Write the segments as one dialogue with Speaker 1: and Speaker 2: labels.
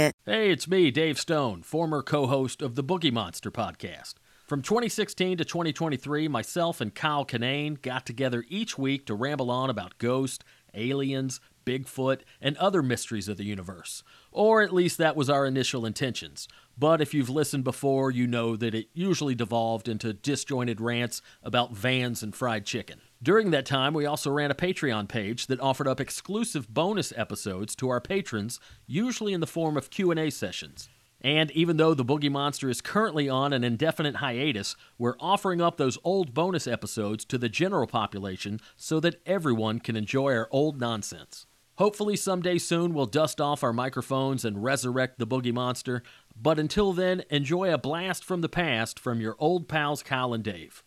Speaker 1: Hey, it's me, Dave Stone, former co host of the Boogie Monster podcast. From 2016 to 2023, myself and Kyle Kinane got together each week to ramble on about ghosts, aliens, Bigfoot, and other mysteries of the universe. Or at least that was our initial intentions. But if you've listened before, you know that it usually devolved into disjointed rants about vans and fried chicken. During that time, we also ran a Patreon page that offered up exclusive bonus episodes to our patrons, usually in the form of Q&A sessions. And even though the Boogie Monster is currently on an indefinite hiatus, we're offering up those old bonus episodes to the general population so that everyone can enjoy our old nonsense. Hopefully, someday soon, we'll dust off our microphones and resurrect the Boogie Monster. But until then, enjoy a blast from the past from your old pals Kyle and Dave.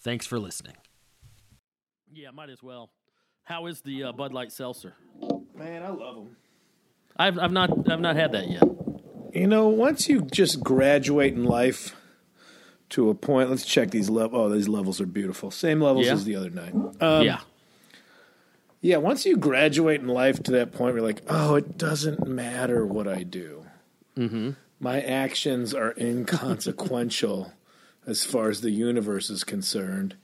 Speaker 1: Thanks for listening. Yeah, might as well. How is the uh, Bud Light Seltzer?
Speaker 2: Man, I love them.
Speaker 1: I've, I've not I've not had that yet.
Speaker 2: You know, once you just graduate in life to a point, let's check these levels. Oh, these levels are beautiful. Same levels
Speaker 1: Yeah.
Speaker 2: as the other night. Um,
Speaker 1: yeah,
Speaker 2: Yeah, once you graduate in life to that point, where you're like, oh, it doesn't matter what I do. Mm-hmm. My actions are inconsequential as far as the universe is concerned.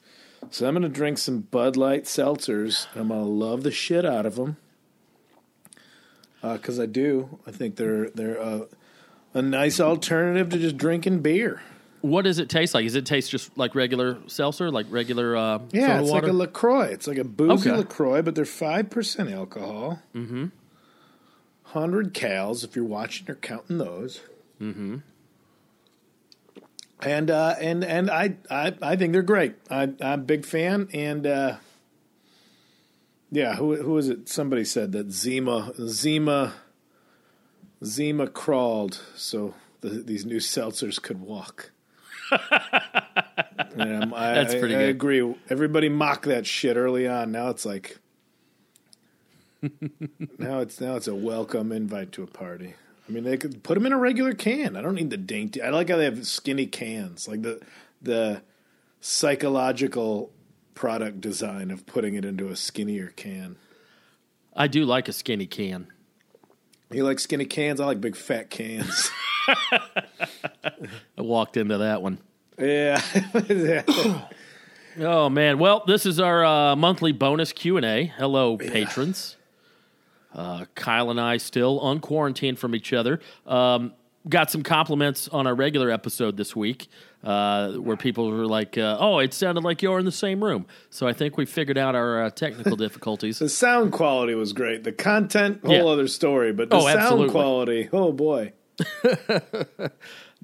Speaker 2: So I'm going to drink some Bud Light seltzers, and I'm going to love the shit out of them. Because I do. I think they're they're uh, a nice alternative to just drinking beer.
Speaker 1: What does it taste like? Does it taste just like regular seltzer, like regular uh,
Speaker 2: Yeah, it's
Speaker 1: water?
Speaker 2: like a Lacroix. It's like a boozy
Speaker 1: Okay.
Speaker 2: Lacroix, but they're five percent alcohol. Mm-hmm. Hundred cals if you're watching or counting those. Mm-hmm. And uh, and and I, I I think they're great. I, I'm a big fan. And uh, yeah, who who is it? Somebody said that Zima Zima Zima crawled so the, these new seltzers could walk. I,
Speaker 1: That's
Speaker 2: I-
Speaker 1: pretty
Speaker 2: I
Speaker 1: good.
Speaker 2: agree. Everybody mocked that shit early on. Now it's like, now it's now it's a welcome invite to a party. I mean, they could put them in a regular can. I don't need the dainty. I like how they have skinny cans, like the the psychological product design of putting it into a skinnier can.
Speaker 1: I do like a skinny can.
Speaker 2: You like skinny cans? I like big fat cans.
Speaker 1: I walked into that one.
Speaker 2: yeah.
Speaker 1: Oh man! Well, this is our uh, monthly bonus Q and A. Hello, patrons. Uh, Kyle and I still on quarantine from each other. Um, got some compliments on our regular episode this week, uh, where people were like, uh, "Oh, it sounded like you're in the same room." So I think we figured out our uh, technical difficulties.
Speaker 2: The sound quality was great. The content, whole
Speaker 1: Yeah.
Speaker 2: other story. But the
Speaker 1: Oh,
Speaker 2: sound
Speaker 1: absolutely.
Speaker 2: quality, oh boy.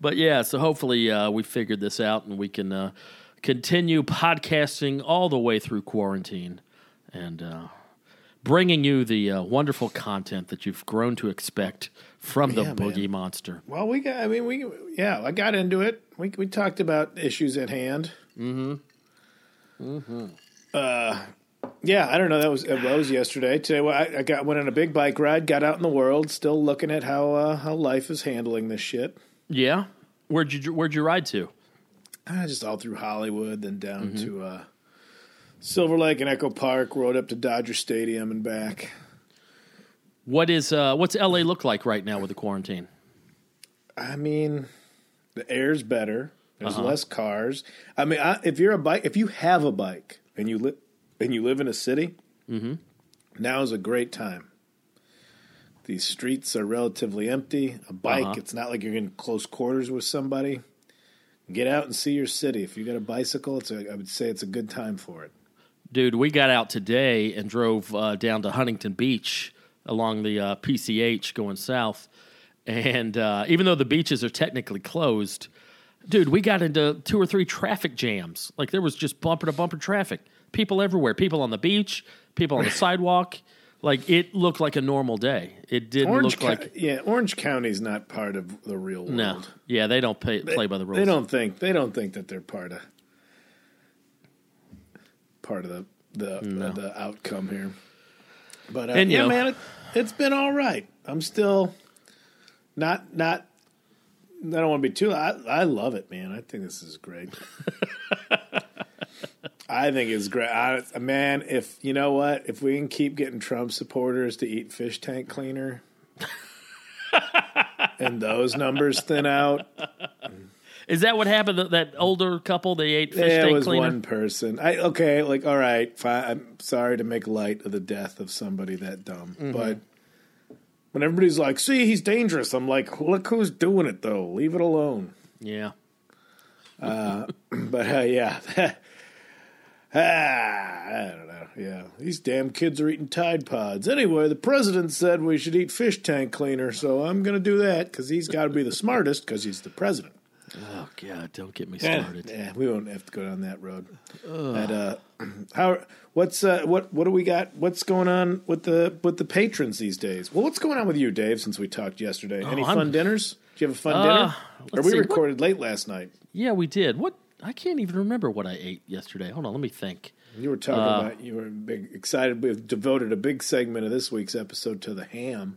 Speaker 1: But yeah, so hopefully uh, we figured this out and we can uh, continue podcasting all the way through quarantine and uh, bringing you the uh, wonderful content that you've grown to expect from the
Speaker 2: Yeah, man.
Speaker 1: Boogie Monster.
Speaker 2: Well, we got. I mean, we yeah. I got into it. We we talked about issues at hand. Mm-hmm. Mm-hmm. Uh, yeah. I don't know. That was that was yesterday. Today, well, I, I got went on a big bike ride. Got out in the world. Still looking at how uh, how life is handling this shit.
Speaker 1: Yeah, where'd you where'd you ride to?
Speaker 2: Uh, just all through Hollywood, then down to uh, Silver Lake and Echo Park. Rode up to Dodger Stadium and back.
Speaker 1: What is uh, what's LA look like right now with the quarantine?
Speaker 2: I mean, the air's better. There's
Speaker 1: Uh-huh.
Speaker 2: less cars. I mean, I, if you're a bike, if you have a bike and you live and you live in a city,
Speaker 1: Mm-hmm.
Speaker 2: now is a great time. These streets are relatively empty. A bike,
Speaker 1: Uh-huh.
Speaker 2: it's not like you're in close quarters with somebody. Get out and see your city. If you got a bicycle, it's a, I would say it's a good time for it.
Speaker 1: Dude, we got out today and drove uh, down to Huntington Beach along the uh, PCH going south. And uh, even though the beaches are technically closed, dude, we got into two or three traffic jams. Like there was just bumper to bumper traffic. People everywhere. People on the beach, people on the sidewalk. Like it looked like a normal day. It didn't
Speaker 2: Orange,
Speaker 1: look like.
Speaker 2: Yeah, Orange County's not part of the real world.
Speaker 1: No. Yeah, they don't pay, play by the rules.
Speaker 2: They don't think they don't think that they're part of part of the the the outcome here. But uh,
Speaker 1: And,
Speaker 2: yeah,
Speaker 1: know-
Speaker 2: man, it, it's been all right. I'm still not not. I don't want to be too. I I love it, man. I think this is great. I think it's great. I, man, if you know what, if we can keep getting Trump supporters to eat fish tank cleaner, and those numbers thin out,
Speaker 1: Is that what happened? That, that older couple they ate fish
Speaker 2: Yeah,
Speaker 1: tank
Speaker 2: it was
Speaker 1: cleaner.
Speaker 2: one person. I okay, like all right, fine. I'm sorry to make light of the death of somebody that dumb,
Speaker 1: Mm-hmm.
Speaker 2: but when everybody's like, "See, he's dangerous," I'm like, "Look who's doing it, though. Leave it alone."
Speaker 1: Yeah.
Speaker 2: But uh, yeah, ah, I don't know. Yeah, these damn kids are eating Tide Pods. Anyway, the president said we should eat fish tank cleaner, so I'm going to do that because he's got to be the smartest because he's the president.
Speaker 1: Oh God, don't get me started.
Speaker 2: yeah, we won't have to go down that road. And, uh, how? What's uh, what? What do we got? What's going on with the with the patrons these days? Well, what's going on with you, Dave? Since we talked yesterday, any
Speaker 1: Oh, I'm-
Speaker 2: fun dinners? Did you have a fun
Speaker 1: Uh,
Speaker 2: dinner? Or we
Speaker 1: see, what-
Speaker 2: recorded late last night.
Speaker 1: Yeah, we did. What? I can't even remember what I ate yesterday. Hold on, let me think.
Speaker 2: You were talking
Speaker 1: Uh,
Speaker 2: about you were big, excited. We devoted a big segment of this week's episode to the ham.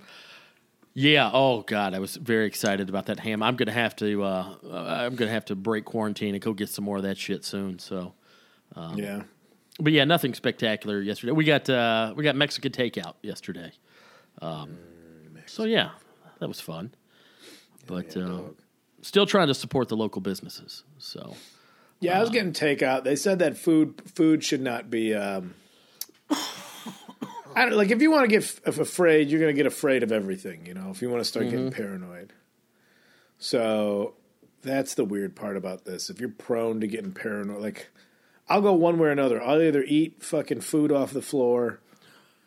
Speaker 1: Yeah. Oh God, I was very excited about that ham. I'm gonna have to. Uh, I'm gonna have to break quarantine and go get some more of that shit soon. So, Um,
Speaker 2: yeah,
Speaker 1: but yeah, nothing spectacular yesterday. We got uh, we got Mexican takeout yesterday. Um, so yeah, that was fun. But uh, still trying to support the local businesses. So
Speaker 2: yeah. I was getting takeout. They said that food food should not be. Um, I don't like if you want to get f- afraid, you're going to get afraid of everything. You know, if you want to start getting mm-hmm. paranoid. So that's the weird part about this. If you're prone to getting paranoid, like I'll go one way or another. I'll either eat fucking food off the floor,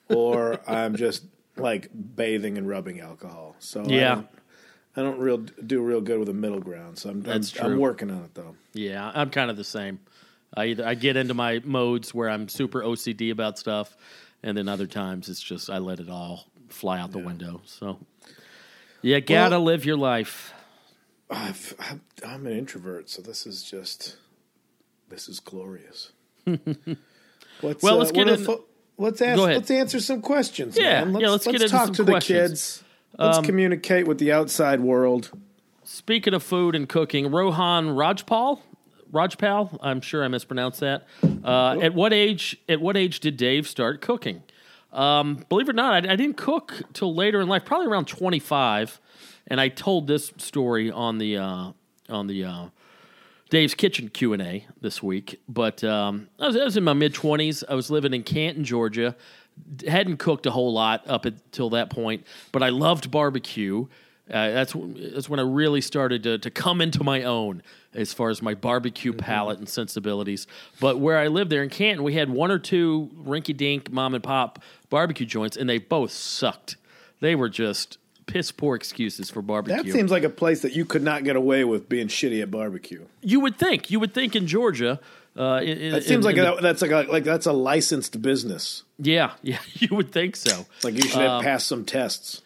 Speaker 2: or I'm just like bathing and rubbing alcohol. So I
Speaker 1: Yeah.
Speaker 2: don't, I don't real do real good with a middle ground. So I'm
Speaker 1: That's
Speaker 2: I'm, I'm working on it though.
Speaker 1: Yeah, I'm kind of the same. I either I get into my modes where I'm super OCD about stuff, and then other times it's just I let it all fly out the window. So you gotta
Speaker 2: Well-
Speaker 1: live your life.
Speaker 2: I've, I'm, I'm an introvert, so this is just this is glorious. let's,
Speaker 1: Well,
Speaker 2: uh,
Speaker 1: let's get in-
Speaker 2: fo- let's ask. Let's answer some questions.
Speaker 1: Yeah,
Speaker 2: man. Let's,
Speaker 1: yeah, let's get into
Speaker 2: talk
Speaker 1: some
Speaker 2: to the
Speaker 1: questions. Um,
Speaker 2: kids. Let's communicate with the outside world.
Speaker 1: Speaking of food and cooking, Rohan Rajpal, Rajpal, I'm sure I mispronounced that. Uh, at what age? At what age did Dave start cooking? Um, believe it or not, I, I didn't cook till later in life, probably around 25. And I told this story on the uh, on the uh, Dave's Kitchen Q and A this week. But um, I, was, I was in my mid 20s. I was living in Canton, Georgia. Hadn't cooked a whole lot up until that point, but I loved barbecue. Uh, that's that's when I really started to, to come into my own as far as my barbecue palate and sensibilities. But where I lived there in Canton, we had one or two rinky-dink mom and pop barbecue joints, and they both sucked. They were just piss poor excuses for barbecue.
Speaker 2: That seems like a place that you could not get away with being shitty at barbecue.
Speaker 1: you would think. You would think in Georgia. Uh, in, in-
Speaker 2: It seems
Speaker 1: in-
Speaker 2: like
Speaker 1: the-
Speaker 2: that's like a, like that's a licensed business.
Speaker 1: yeah, yeah. You would think so.
Speaker 2: Like you should have passed some tests.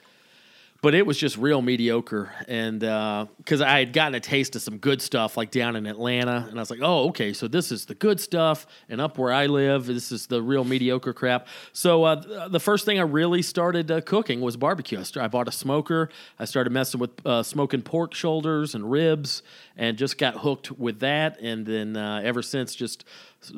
Speaker 1: But it was just real mediocre. And because I had gotten a taste of some good stuff, like down in Atlanta, and I was like, "Oh, okay, so this is the good stuff." And up where I live, this is the real mediocre crap. So uh, the first thing I really started uh, cooking was barbecue. I, I bought a smoker. I started messing with uh, smoking pork shoulders and ribs, and just got hooked with that. And then uh, ever since, just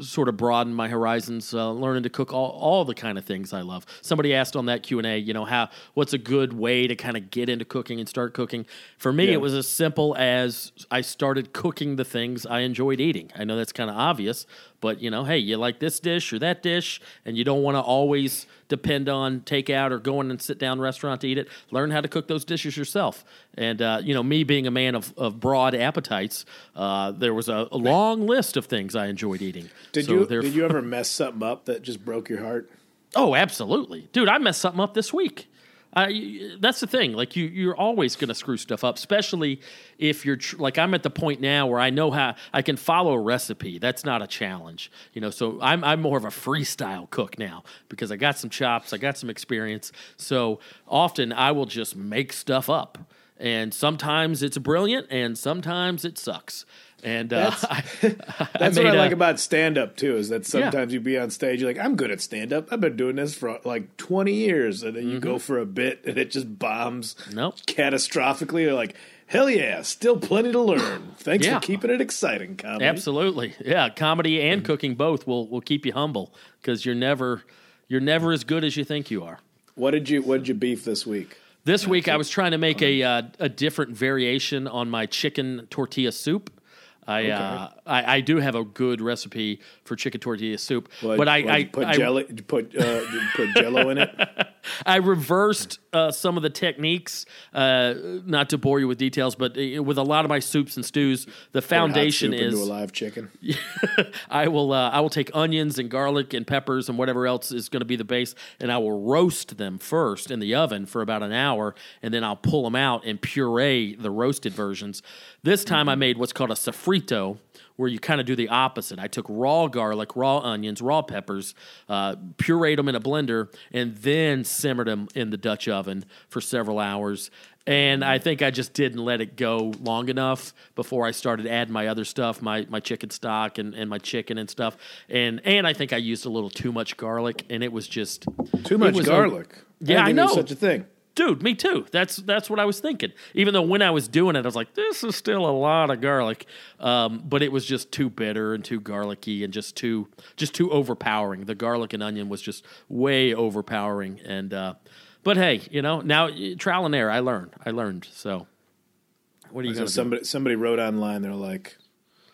Speaker 1: sort of broadened my horizons, uh, learning to cook all, all the kind of things I love. Somebody asked on that Q and A, you know, how what's a good way to kind of get into cooking and start cooking. For me,
Speaker 2: Yeah.
Speaker 1: it was as simple as I started cooking the things I enjoyed eating. I know that's kind of obvious, but you know, hey, you like this dish or that dish, and you don't want to always depend on takeout or going and sit down restaurant to eat it. Learn how to cook those dishes yourself. And uh, you know, me being a man of, of broad appetites, uh, there was a, a long list of things I enjoyed eating.
Speaker 2: Did
Speaker 1: So
Speaker 2: you did you ever mess something up that just broke your heart?
Speaker 1: Oh, absolutely, dude! I messed something up this week. That's the thing. Like you, you're always going to screw stuff up, especially if you're tr- like I'm at the point now where I know how I can follow a recipe. That's not a challenge, you know. So I'm I'm more of a freestyle cook now because I got some chops, I got some experience. So often I will just make stuff up, and sometimes it's brilliant, and sometimes it sucks. And uh,
Speaker 2: That's-
Speaker 1: I,
Speaker 2: That's
Speaker 1: made
Speaker 2: what I
Speaker 1: a-
Speaker 2: like about stand up too. Is that sometimes you be on stage, you're like, I'm good at stand up. I've been doing this for like 20 years, and then you
Speaker 1: Mm-hmm.
Speaker 2: go for a bit and it just bombs
Speaker 1: Nope.
Speaker 2: catastrophically. You're like, hell yeah, still plenty to learn. Thanks
Speaker 1: Yeah.
Speaker 2: for keeping it exciting, comedy.
Speaker 1: Absolutely, yeah. Comedy and cooking both will will keep you humble because you're never you're never as good as you think you are.
Speaker 2: What did you What did you beef this week?
Speaker 1: This week I was trying to make a uh, a different variation on my chicken tortilla soup. I, uh, I I do have a good recipe for chicken tortilla soup, but I I,
Speaker 2: put
Speaker 1: I,
Speaker 2: jelly, put uh, put Jello in it.
Speaker 1: I reversed uh, some of the techniques. Uh, not to bore you with details, but uh, with a lot of my soups and stews, the foundation is
Speaker 2: into a live chicken.
Speaker 1: I will uh, I will take onions and garlic and peppers and whatever else is going to be the base, and I will roast them first in the oven for about an hour, and then I'll pull them out and puree the roasted versions. This time I made what's called a sofrito, where you kind of do the opposite. I took raw garlic, raw onions, raw peppers, uh, pureed them in a blender, and then simmered them in the Dutch oven for several hours. And I think I just didn't let it go long enough before I started adding my other stuff, my, my chicken stock and, and my chicken and stuff. And and I think I used a little too much garlic, and it was just
Speaker 2: Too much
Speaker 1: was a-
Speaker 2: garlic.
Speaker 1: Yeah, I
Speaker 2: think
Speaker 1: know.
Speaker 2: such a thing.
Speaker 1: Dude, me too. That's that's what I was thinking. Even though when I was doing it, I was like, this is still a lot of garlic, um, but it was just too bitter and too garlicky and just too just too overpowering. The garlic and onion was just way overpowering. And uh, but hey, you know, now trial and error. I learned. I learned. So what are you going to do?
Speaker 2: somebody somebody wrote online. They're like,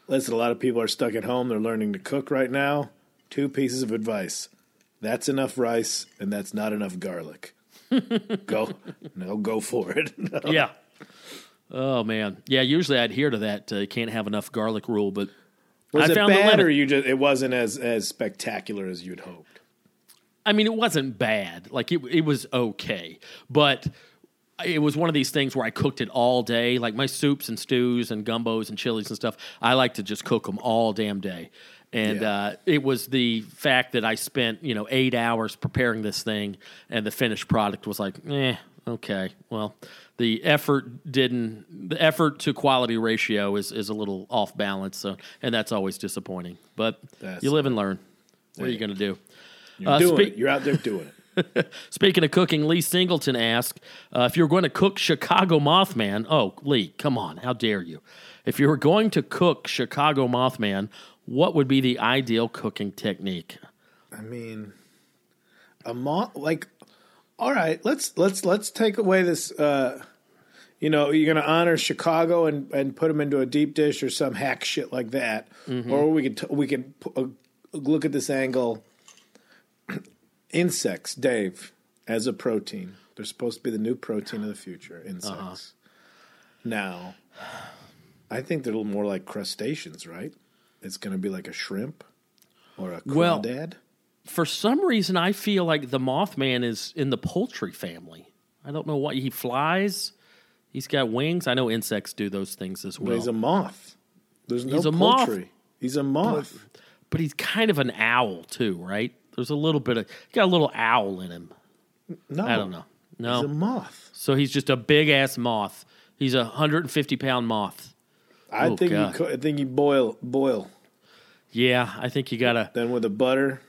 Speaker 2: "Listen, a lot of people are stuck at home. They're learning to cook right now. Two pieces of advice: that's enough rice, and that's not enough garlic. go, no, go for it.
Speaker 1: Yeah. Oh man, yeah. Usually I adhere to that. Uh, you can't have enough garlic rule, but
Speaker 2: Was
Speaker 1: I
Speaker 2: it
Speaker 1: found
Speaker 2: bad, or you just it wasn't as as spectacular as you'd hoped?
Speaker 1: I mean, it wasn't bad. Like it, it was okay, but it was one of these things where I cooked it all day. Like my soups and stews and gumbos and chilies and stuff, I like to just cook them all damn day. And
Speaker 2: Yeah.
Speaker 1: uh, it was the fact that I spent you know eight hours preparing this thing, and the finished product was like, eh, okay. Well, the effort didn't. The effort to quality ratio is is a little off balance. So, and that's always disappointing. But
Speaker 2: That's-
Speaker 1: you live and learn. What are you going to do?
Speaker 2: You're
Speaker 1: Uh,
Speaker 2: doing
Speaker 1: speak-
Speaker 2: it. You're out there doing it.
Speaker 1: Speaking of cooking, Lee Singleton asked uh, if you're going to cook Chicago Mothman. Oh, Lee, come on, how dare you? If you were going to cook Chicago Mothman, what would be the ideal cooking technique?
Speaker 2: I mean, a mo like, all right, let's let's let's take away this. Uh, you know, you're going to honor Chicago and and put them into a deep dish or some hack shit like that, or we could t- we could p- uh, look at this angle. Insects, Dave, as a protein, they're supposed to be the new protein of the future. Insects. Now, I think they're a little more like crustaceans, right? It's going to be like a shrimp or a
Speaker 1: Well-
Speaker 2: crawdad.
Speaker 1: For some reason, I feel like the Mothman is in the poultry family. I don't know why he flies. He's got wings. I know insects do those things as
Speaker 2: But
Speaker 1: well.
Speaker 2: he's a moth. There's no
Speaker 1: He's a moth.
Speaker 2: poultry. He's a moth.
Speaker 1: but he's kind of an owl too, right? There's a little bit of got a little owl in him.
Speaker 2: No,
Speaker 1: I don't know. No,
Speaker 2: He's a moth.
Speaker 1: So he's just a big ass moth. He's a 150 pound moth.
Speaker 2: I
Speaker 1: Oh,
Speaker 2: think
Speaker 1: God.
Speaker 2: you. Co- I think you boil boil.
Speaker 1: Yeah, I think you gotta.
Speaker 2: Then with the butter.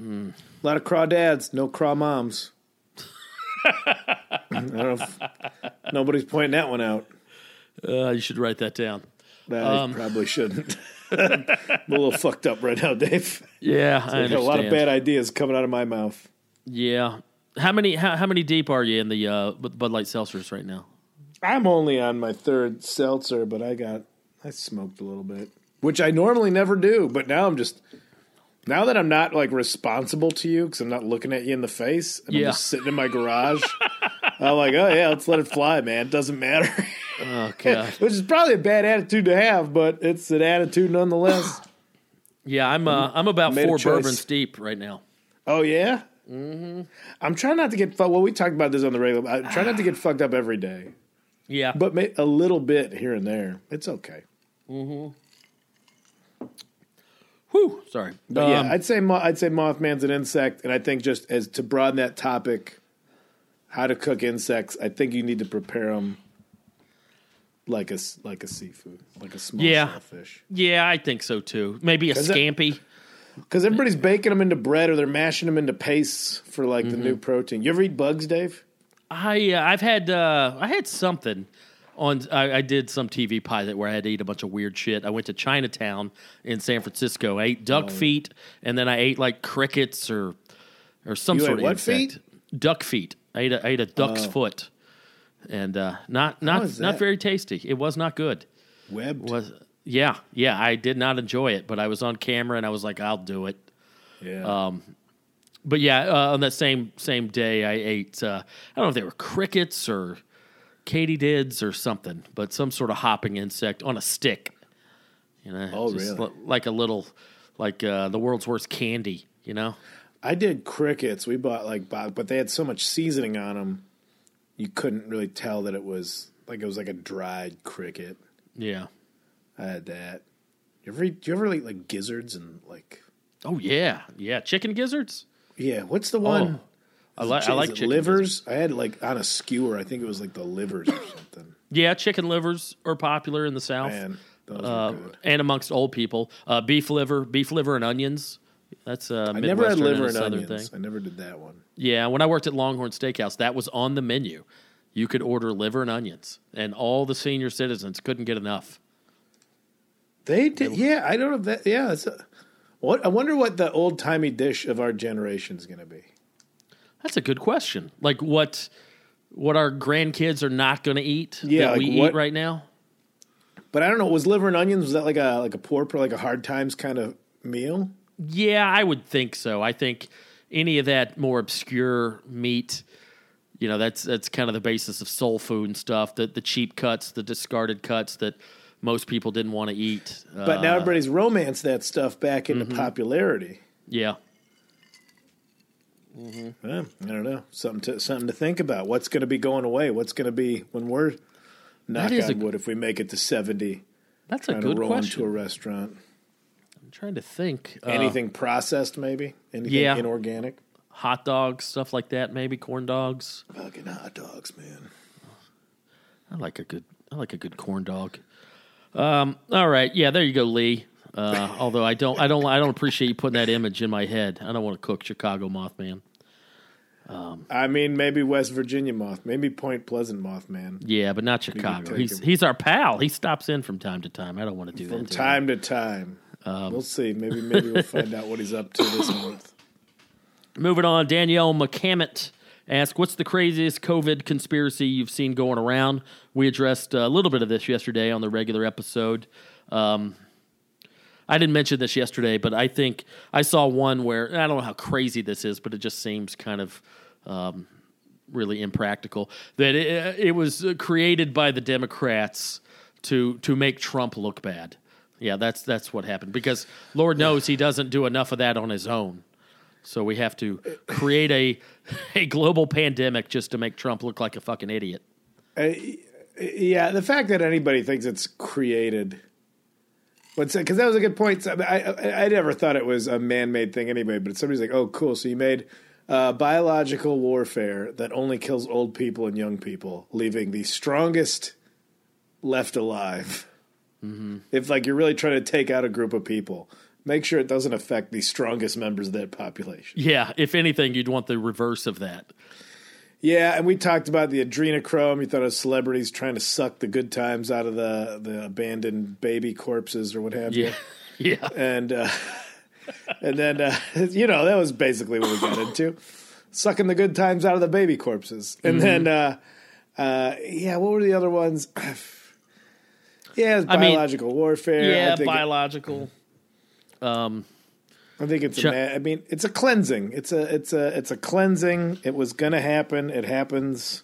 Speaker 1: Mm.
Speaker 2: A lot of craw dads, no craw moms. I don't know. If, nobody's pointing that one out.
Speaker 1: Uh, you should write that down.
Speaker 2: That
Speaker 1: Um,
Speaker 2: I probably shouldn't. I'm a little fucked up right now, Dave.
Speaker 1: Yeah, I
Speaker 2: I got a lot of bad ideas coming out of my mouth.
Speaker 1: Yeah, How many how, how many deep are you in the uh, Bud Light seltzers right now?
Speaker 2: I'm only on my third seltzer, but I got I smoked a little bit, which I normally never do. But now I'm just now that I'm not like responsible to you because I'm not looking at you in the face, and
Speaker 1: Yeah.
Speaker 2: I'm just sitting in my garage. I'm like, oh yeah, let's let it fly, man. It doesn't matter.
Speaker 1: Oh god.
Speaker 2: Which is probably a bad attitude to have, but it's an attitude nonetheless.
Speaker 1: Yeah, I'm uh, I'm about four bourbons deep right now.
Speaker 2: Oh yeah. Mm-hmm. I'm trying not to get fucked. Well, we talked about this on the regular. I try not to get fucked up every day,
Speaker 1: Yeah,
Speaker 2: but a little bit here and there. It's okay.
Speaker 1: Whew, sorry.
Speaker 2: But yeah,
Speaker 1: Um,
Speaker 2: I'd say mo- I'd say Mothman's an insect, and I think just as to broaden that topic, how to cook insects. I think you need to prepare them like a like a seafood, like a small
Speaker 1: Yeah.
Speaker 2: shellfish.
Speaker 1: yeah, I think so too. Maybe a scampi.
Speaker 2: Because everybody's baking them into bread or they're mashing them into pastes for like the
Speaker 1: Mm-hmm.
Speaker 2: new protein. You ever eat bugs, Dave?
Speaker 1: I uh, I've had uh, I had something on. I, I did some TV pilot where I had to eat a bunch of weird shit. I went to Chinatown in San Francisco. I ate
Speaker 2: Oh.
Speaker 1: duck feet, and then I ate like crickets or or some
Speaker 2: You
Speaker 1: sort of
Speaker 2: what
Speaker 1: insect.
Speaker 2: feet?
Speaker 1: Duck feet. I ate a, I ate a duck's
Speaker 2: Oh.
Speaker 1: foot, and uh, not not not very tasty. It was not good.
Speaker 2: Webbed.
Speaker 1: Was yeah yeah. I did not enjoy it, but I was on camera and I was like, I'll do it.
Speaker 2: Yeah.
Speaker 1: Um, But yeah, uh, on that same same day, I ate. Uh, I don't know if they were crickets or katydids or something, but some sort of hopping insect on a stick. You know,
Speaker 2: Oh, really?
Speaker 1: li- like a little, like uh, the world's worst candy. You know,
Speaker 2: I did crickets. We bought like, but they had so much seasoning on them, you couldn't really tell that it was like it was like a dried cricket.
Speaker 1: yeah.
Speaker 2: I had that. You ever do you ever eat like gizzards and like
Speaker 1: Oh yeah, yeah. Chicken gizzards.
Speaker 2: yeah? What's the one?
Speaker 1: I, li- I like chicken
Speaker 2: livers. I had like on a skewer. I think it was like the livers or something.
Speaker 1: Yeah, chicken livers are popular in the South
Speaker 2: Man, those
Speaker 1: uh,
Speaker 2: good.
Speaker 1: and amongst old people. Uh, beef liver, beef liver and onions. That's a
Speaker 2: I never had liver and
Speaker 1: Southern
Speaker 2: onions.
Speaker 1: thing.
Speaker 2: I never did that one.
Speaker 1: Yeah, when I worked at Longhorn Steakhouse, that was on the menu. You could order liver and onions, and all the senior citizens couldn't get enough.
Speaker 2: They did. Yeah, I don't know if that. Yeah, it's a, what I wonder what the old timey dish of our generation is going to be.
Speaker 1: That's a good question. Like what what our grandkids are not going to eat
Speaker 2: Yeah,
Speaker 1: that
Speaker 2: like
Speaker 1: we
Speaker 2: what-
Speaker 1: eat right now?
Speaker 2: But I don't know. Was liver and onions was that like a like a poor or like a hard times kind of meal?
Speaker 1: Yeah, I would think so. I think any of that more obscure meat, you know, that's that's kind of the basis of soul food and stuff. The the cheap cuts, the discarded cuts that most people didn't want to eat.
Speaker 2: But
Speaker 1: Uh,
Speaker 2: now everybody's romanced that stuff back into
Speaker 1: Mm-hmm.
Speaker 2: popularity.
Speaker 1: yeah,
Speaker 2: Yeah, I don't know. Something to something to think about. What's going to be going away? What's going to be when we're knock on wood if we make it to seventy?
Speaker 1: that's a
Speaker 2: Trying to
Speaker 1: good
Speaker 2: roll
Speaker 1: question.
Speaker 2: into a restaurant.
Speaker 1: I'm trying to think. Uh,
Speaker 2: Anything processed, maybe? Anything
Speaker 1: yeah.
Speaker 2: inorganic?
Speaker 1: hot dogs, stuff like that, maybe corn dogs.
Speaker 2: Fucking hot dogs, man.
Speaker 1: I like a good I like a good corn dog. Um, all right, yeah, there you go, Lee. Uh, although I don't I don't I don't appreciate you putting that image in my head. I don't want to cook Chicago Mothman.
Speaker 2: I mean, maybe West Virginia moth, maybe Point Pleasant Mothman.
Speaker 1: Yeah, but not Chicago. He's
Speaker 2: him.
Speaker 1: he's our pal. He stops in from time to time. I don't want to do
Speaker 2: From
Speaker 1: that. him.
Speaker 2: time to time,
Speaker 1: Um,
Speaker 2: we'll see. Maybe maybe we'll find out what he's up to this month.
Speaker 1: Moving on, Danielle McCammett asked, "What's the craziest COVID conspiracy you've seen going around?" We addressed a little bit of this yesterday on the regular episode. Um, I didn't mention this yesterday, but I think I saw one where I don't know how crazy this is, but it just seems kind of um, really impractical. That it, it was uh, created by the Democrats to to make Trump look bad. Yeah, that's that's what happened because Lord knows he doesn't do enough of that on his own. So we have to create a a global pandemic just to make Trump look like a fucking idiot.
Speaker 2: Yeah, the fact that anybody thinks it's created, because that was a good point. I, I I never thought it was a man-made thing anyway. But somebody's like, "Oh, cool! So you made uh, biological warfare that only kills old people and young people, leaving the strongest left alive." If like you're really trying to take out a group of people, make sure it doesn't affect the strongest members of that population.
Speaker 1: Yeah, if anything, you'd want the reverse of that.
Speaker 2: Yeah, and we talked about the adrenochrome. You thought of celebrities trying to suck the good times out of the the abandoned baby corpses or what have you.
Speaker 1: Yeah, yeah.
Speaker 2: And uh, and then uh, you know that was basically what we got into. sucking the good times out of the baby corpses. And
Speaker 1: Mm-hmm.
Speaker 2: then, uh, uh, yeah, what were the other ones? yeah, it's
Speaker 1: I mean,
Speaker 2: biological warfare.
Speaker 1: Yeah, biological. Um,
Speaker 2: I think it's.
Speaker 1: Ch-
Speaker 2: A I mean, it's a cleansing. It's a. It's a. It's a cleansing. It was going to happen. It happens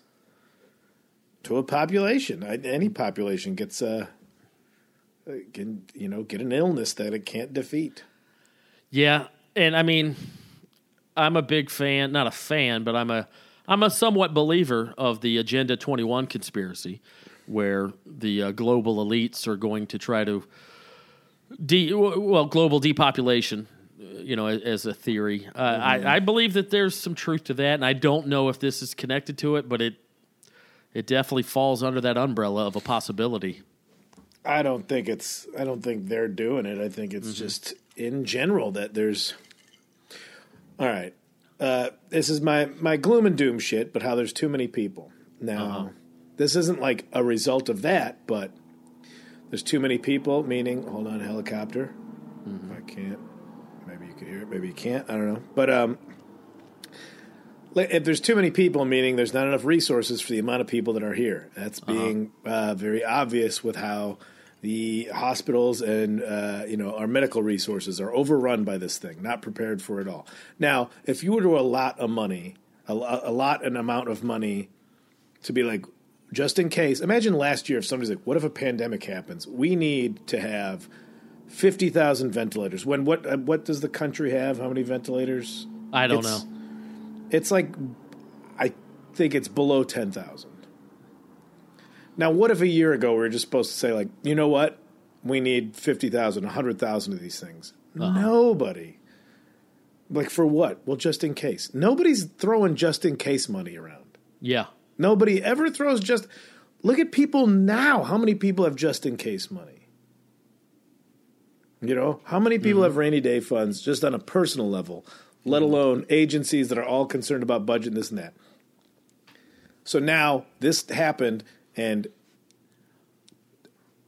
Speaker 2: to a population. I, any population gets a. Can you know get an illness that it can't defeat?
Speaker 1: Yeah, and I mean, I'm a big fan, not a fan, but I'm a I'm a somewhat believer of the Agenda 21 conspiracy, where the uh, global elites are going to try to de well global depopulation. You know, as, as a theory, uh, I, I believe that there's some truth to that, and I don't know if this is connected to it, but it it definitely falls under that umbrella of a possibility.
Speaker 2: I don't think it's. I don't think they're doing it. I think it's just in general that there's. All right, uh, this is my my gloom and doom shit, but how there's too many people now. This isn't like a result of that, but there's too many people. Meaning, hold on, helicopter. I can't. Maybe you can hear it. Maybe you can't. I don't know. But um, if there's too many people, meaning there's not enough resources for the amount of people that are here. That's being uh, very obvious with how the hospitals and uh, you know our medical resources are overrun by this thing, not prepared for it all. Now, if you were to allot a lot of money, a, a lot an amount of money to be like just in case. Imagine last year if somebody's like, "What if a pandemic happens? We need to have fifty thousand ventilators." When what uh, what does the country have? How many ventilators?
Speaker 1: I don't
Speaker 2: It's-
Speaker 1: know.
Speaker 2: It's like I think it's below ten thousand. Now, what if a year ago we were just supposed to say like, you know what, we need 50,000, 100,000 of these things? Nobody. Like for what? Well, just in case. Nobody's throwing just in case money around.
Speaker 1: Yeah,
Speaker 2: Nobody ever throws just. Look at people now. How many people have just in case money? You know, how many people mm-hmm. have rainy day funds just on a personal level, let mm-hmm. alone agencies that are all concerned about budget and this and that? So now this happened, and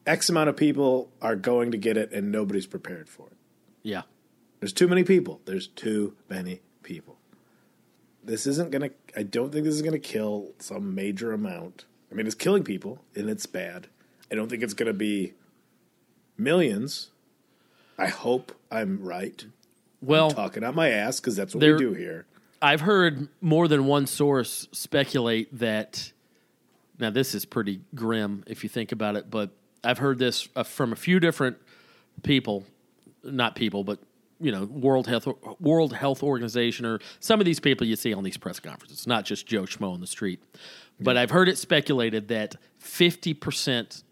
Speaker 2: X amount of people are going to get it, and nobody's prepared for it.
Speaker 1: yeah.
Speaker 2: There's too many people. There's too many people. This isn't going to, I don't think this is going to kill some major amount. I mean, it's killing people and it's bad. I don't think it's going to be millions. I hope I'm right.
Speaker 1: Well,
Speaker 2: Talking out my ass because that's what
Speaker 1: There-
Speaker 2: we do here.
Speaker 1: I've heard more than one source speculate that. Now, this is pretty grim if you think about it, but I've heard this uh, from a few different people, not people, but you know, World Health World Health Organization or some of these people you see on these press conferences, not just Joe Schmo on the street. But I've heard it speculated that fifty percent,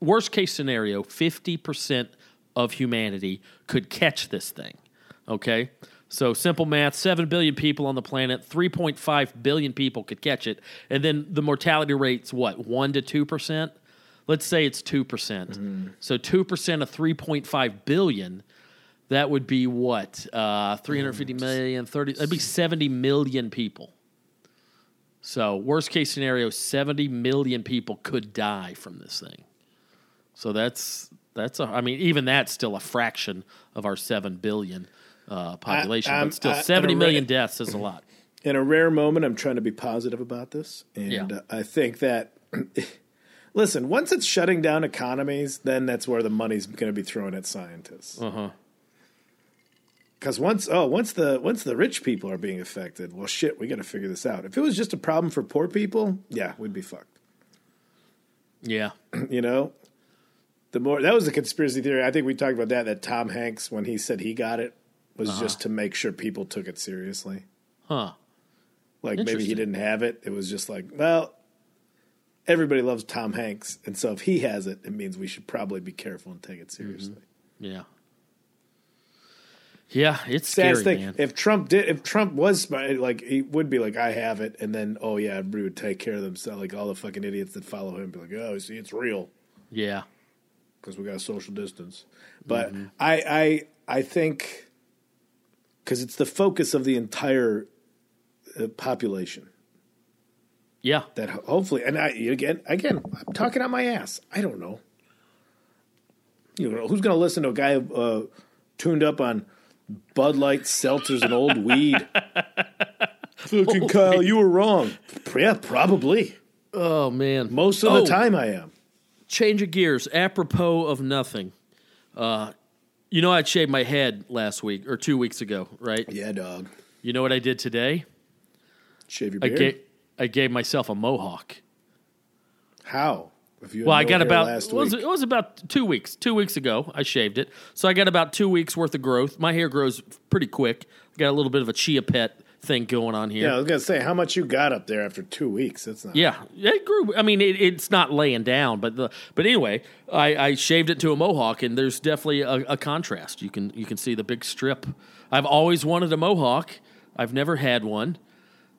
Speaker 1: worst case scenario, fifty percent of humanity could catch this thing. Okay. So simple math, 7 billion people on the planet, 3.5 billion people could catch it. And then the mortality rate's what, 1 to 2%? Let's say it's 2%. percent So 2% of 3.5 billion, that would be what? Uh, 350 million, 30, that'd be 70 million people. So worst case scenario, 70 million people could die from this thing. So that's that's a. I mean, even that's still a fraction of our seven billion uh, population,
Speaker 2: I'm-
Speaker 1: but still
Speaker 2: I-
Speaker 1: seventy million
Speaker 2: ready.
Speaker 1: deaths is a lot.
Speaker 2: in a rare moment, I'm trying to be positive about this, and
Speaker 1: Yeah.
Speaker 2: uh, I think that. listen, once it's shutting down economies, then that's where the money's going to be thrown at scientists.
Speaker 1: Uh huh.
Speaker 2: Because once, oh, once the once the rich people are being affected, well, shit, we got to figure this out. If it was just a problem for poor people, yeah, we'd be fucked.
Speaker 1: Yeah.
Speaker 2: You know, the more that was a conspiracy theory. I think we talked about that. That Tom Hanks, when he said he got it, was uh-huh. just to make sure people took it seriously.
Speaker 1: Huh.
Speaker 2: Like maybe he didn't have it. It was just like, well, everybody loves Tom Hanks, and so if he has it, it means we should probably be careful and take it mm-hmm. seriously.
Speaker 1: Yeah. Yeah, it's
Speaker 2: Saddest
Speaker 1: scary,
Speaker 2: thing,
Speaker 1: man.
Speaker 2: if Trump did, if Trump was smart, like he would be like, I have it, and then oh yeah, everybody would take care of themselves. Like all the fucking idiots that follow him, be like, oh, see, it's real
Speaker 1: yeah.
Speaker 2: Because we got social distance. But I, I, I think because it's the focus of the entire uh, population
Speaker 1: Yeah.
Speaker 2: that hopefully, and I again, again, I'm talking out my ass. I don't know. You know, who's going to listen to a guy uh, tuned up on Bud Light, seltzers, and old weed? Fucking Kyle, you were wrong. Yeah, probably.
Speaker 1: Oh man,
Speaker 2: Most of
Speaker 1: Oh,
Speaker 2: the time I am.
Speaker 1: Change of gears. Apropos of nothing. Uh, you know, I shaved my head last week or two weeks ago, right?
Speaker 2: Yeah, dog.
Speaker 1: You know what I did today?
Speaker 2: Shave your
Speaker 1: I
Speaker 2: beard.
Speaker 1: gave I gave myself a mohawk.
Speaker 2: How? If you had
Speaker 1: Well, I got about
Speaker 2: last
Speaker 1: it was, it was about two weeks. Two weeks ago, I shaved it, so I got about two weeks worth of growth. My hair grows pretty quick. I got a little bit of a chia pet thing going on here.
Speaker 2: Yeah, I was gonna say how much you got up there after two weeks. That's not.
Speaker 1: Yeah, it grew. I mean, it, it's not laying down, but the but anyway, I, I shaved it to a mohawk, and there's definitely a, a contrast. You can you can see the big strip. I've always wanted a mohawk. I've never had one,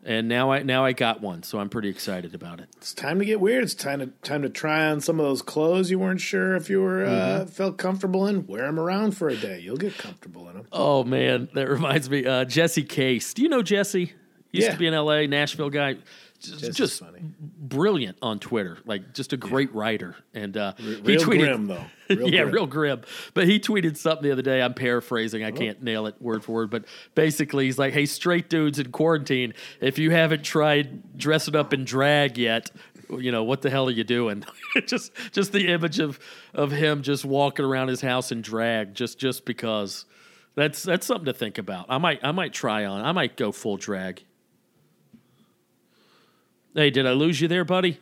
Speaker 1: and now I now I got one, so I'm pretty excited about it.
Speaker 2: It's time to get weird. It's time to time to try on some of those clothes you weren't sure if you were
Speaker 1: Mm-hmm.
Speaker 2: uh, felt comfortable in. Wear them around for a day. You'll get comfortable in them.
Speaker 1: Oh man, that reminds me. Uh, Jesse Case. Do you know Jesse? Used
Speaker 2: Yeah.
Speaker 1: to be in L.A. Nashville guy. Just, just
Speaker 2: funny.
Speaker 1: brilliant on Twitter. Like just a great writer. And uh, he tweeted,
Speaker 2: grim though. Real
Speaker 1: yeah,
Speaker 2: grim.
Speaker 1: real grim. But he tweeted something the other day. I'm paraphrasing.
Speaker 2: Oh.
Speaker 1: I can't nail it word for word. But basically, he's like, "Hey, straight dudes in quarantine, if you haven't tried dressing up in drag yet." You know what the hell are you doing? just, just the image of of him just walking around his house in drag, just just because. That's that's something to think about. I might I might try on. I might go full drag. Hey, did I lose you there, buddy?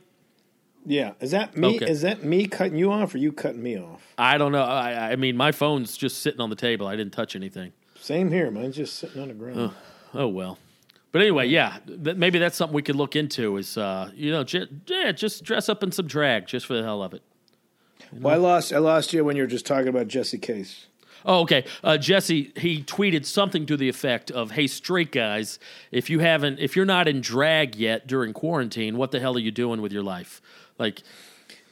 Speaker 2: Yeah, is that me?
Speaker 1: Okay.
Speaker 2: Is that me cutting you off, or you cutting me off?
Speaker 1: I don't know. I, I mean, my phone's just sitting on the table. I didn't touch anything.
Speaker 2: Same here. Mine's just sitting on the ground.
Speaker 1: Oh well. But anyway, yeah, th- maybe that's something we could look into. Is uh, you know, j- yeah, just dress up in some drag just for the hell of it.
Speaker 2: Well, I lost. I lost you when you were just talking about Jesse Case.
Speaker 1: Oh, okay. Uh, Jesse, he tweeted something to the effect of, "Hey, straight guys, if you haven't, if you're not in drag yet during quarantine, what the hell are you doing with your life? Like,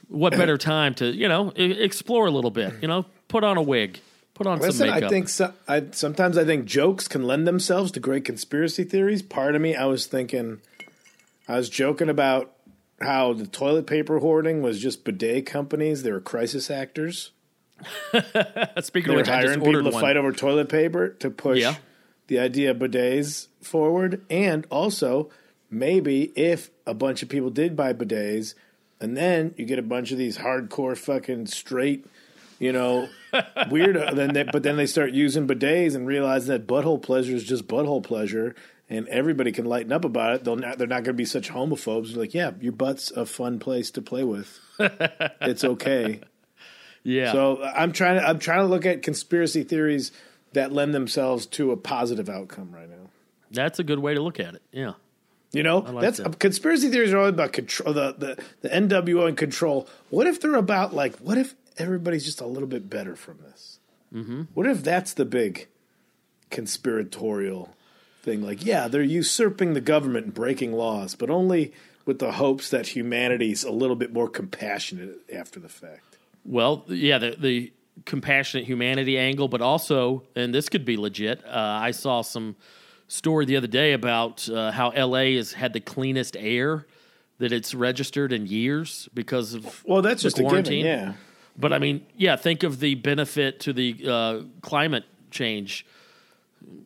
Speaker 1: what better time to, you know, explore a little bit? You know, put on a wig, put on
Speaker 2: Listen,
Speaker 1: some makeup.
Speaker 2: I think so, I sometimes I think jokes can lend themselves to great conspiracy theories. Part of me, I was thinking, I was joking about how the toilet paper hoarding was just bidet companies. They were crisis actors.
Speaker 1: Speaking
Speaker 2: They
Speaker 1: of which, I just
Speaker 2: hiring people to
Speaker 1: one.
Speaker 2: fight over toilet paper to push
Speaker 1: Yeah.
Speaker 2: the idea of bidets forward, and also maybe if a bunch of people did buy bidets, and then you get a bunch of these hardcore fucking straight, you know, weird. Then they, but then they start using bidets and realize that butthole pleasure is just butthole pleasure. And everybody can lighten up about it. They'll not, they're not going to be such homophobes. They're like, yeah, your butt's a fun place to play with. it's okay.
Speaker 1: Yeah.
Speaker 2: So I'm trying to I'm trying to look at conspiracy theories that lend themselves to a positive outcome right now.
Speaker 1: That's a good way to look at it. Yeah.
Speaker 2: You know,
Speaker 1: like
Speaker 2: that's
Speaker 1: that.
Speaker 2: conspiracy theories are all about control. The, the the NWO and control. What if they're about like? What if everybody's just a little bit better from this? Mm-hmm. What if that's the big conspiratorial thing? Like, yeah, they're usurping the government and breaking laws, but only with the hopes that humanity's a little bit more compassionate after the fact.
Speaker 1: Well, yeah, the the compassionate humanity angle, but also, and this could be legit. Uh, I saw some story the other day about uh, how LA has had the cleanest air that it's registered in years because of
Speaker 2: Well, that's
Speaker 1: the
Speaker 2: just a given,
Speaker 1: quarantine.
Speaker 2: yeah.
Speaker 1: But I mean, yeah, think of the benefit to the uh, climate change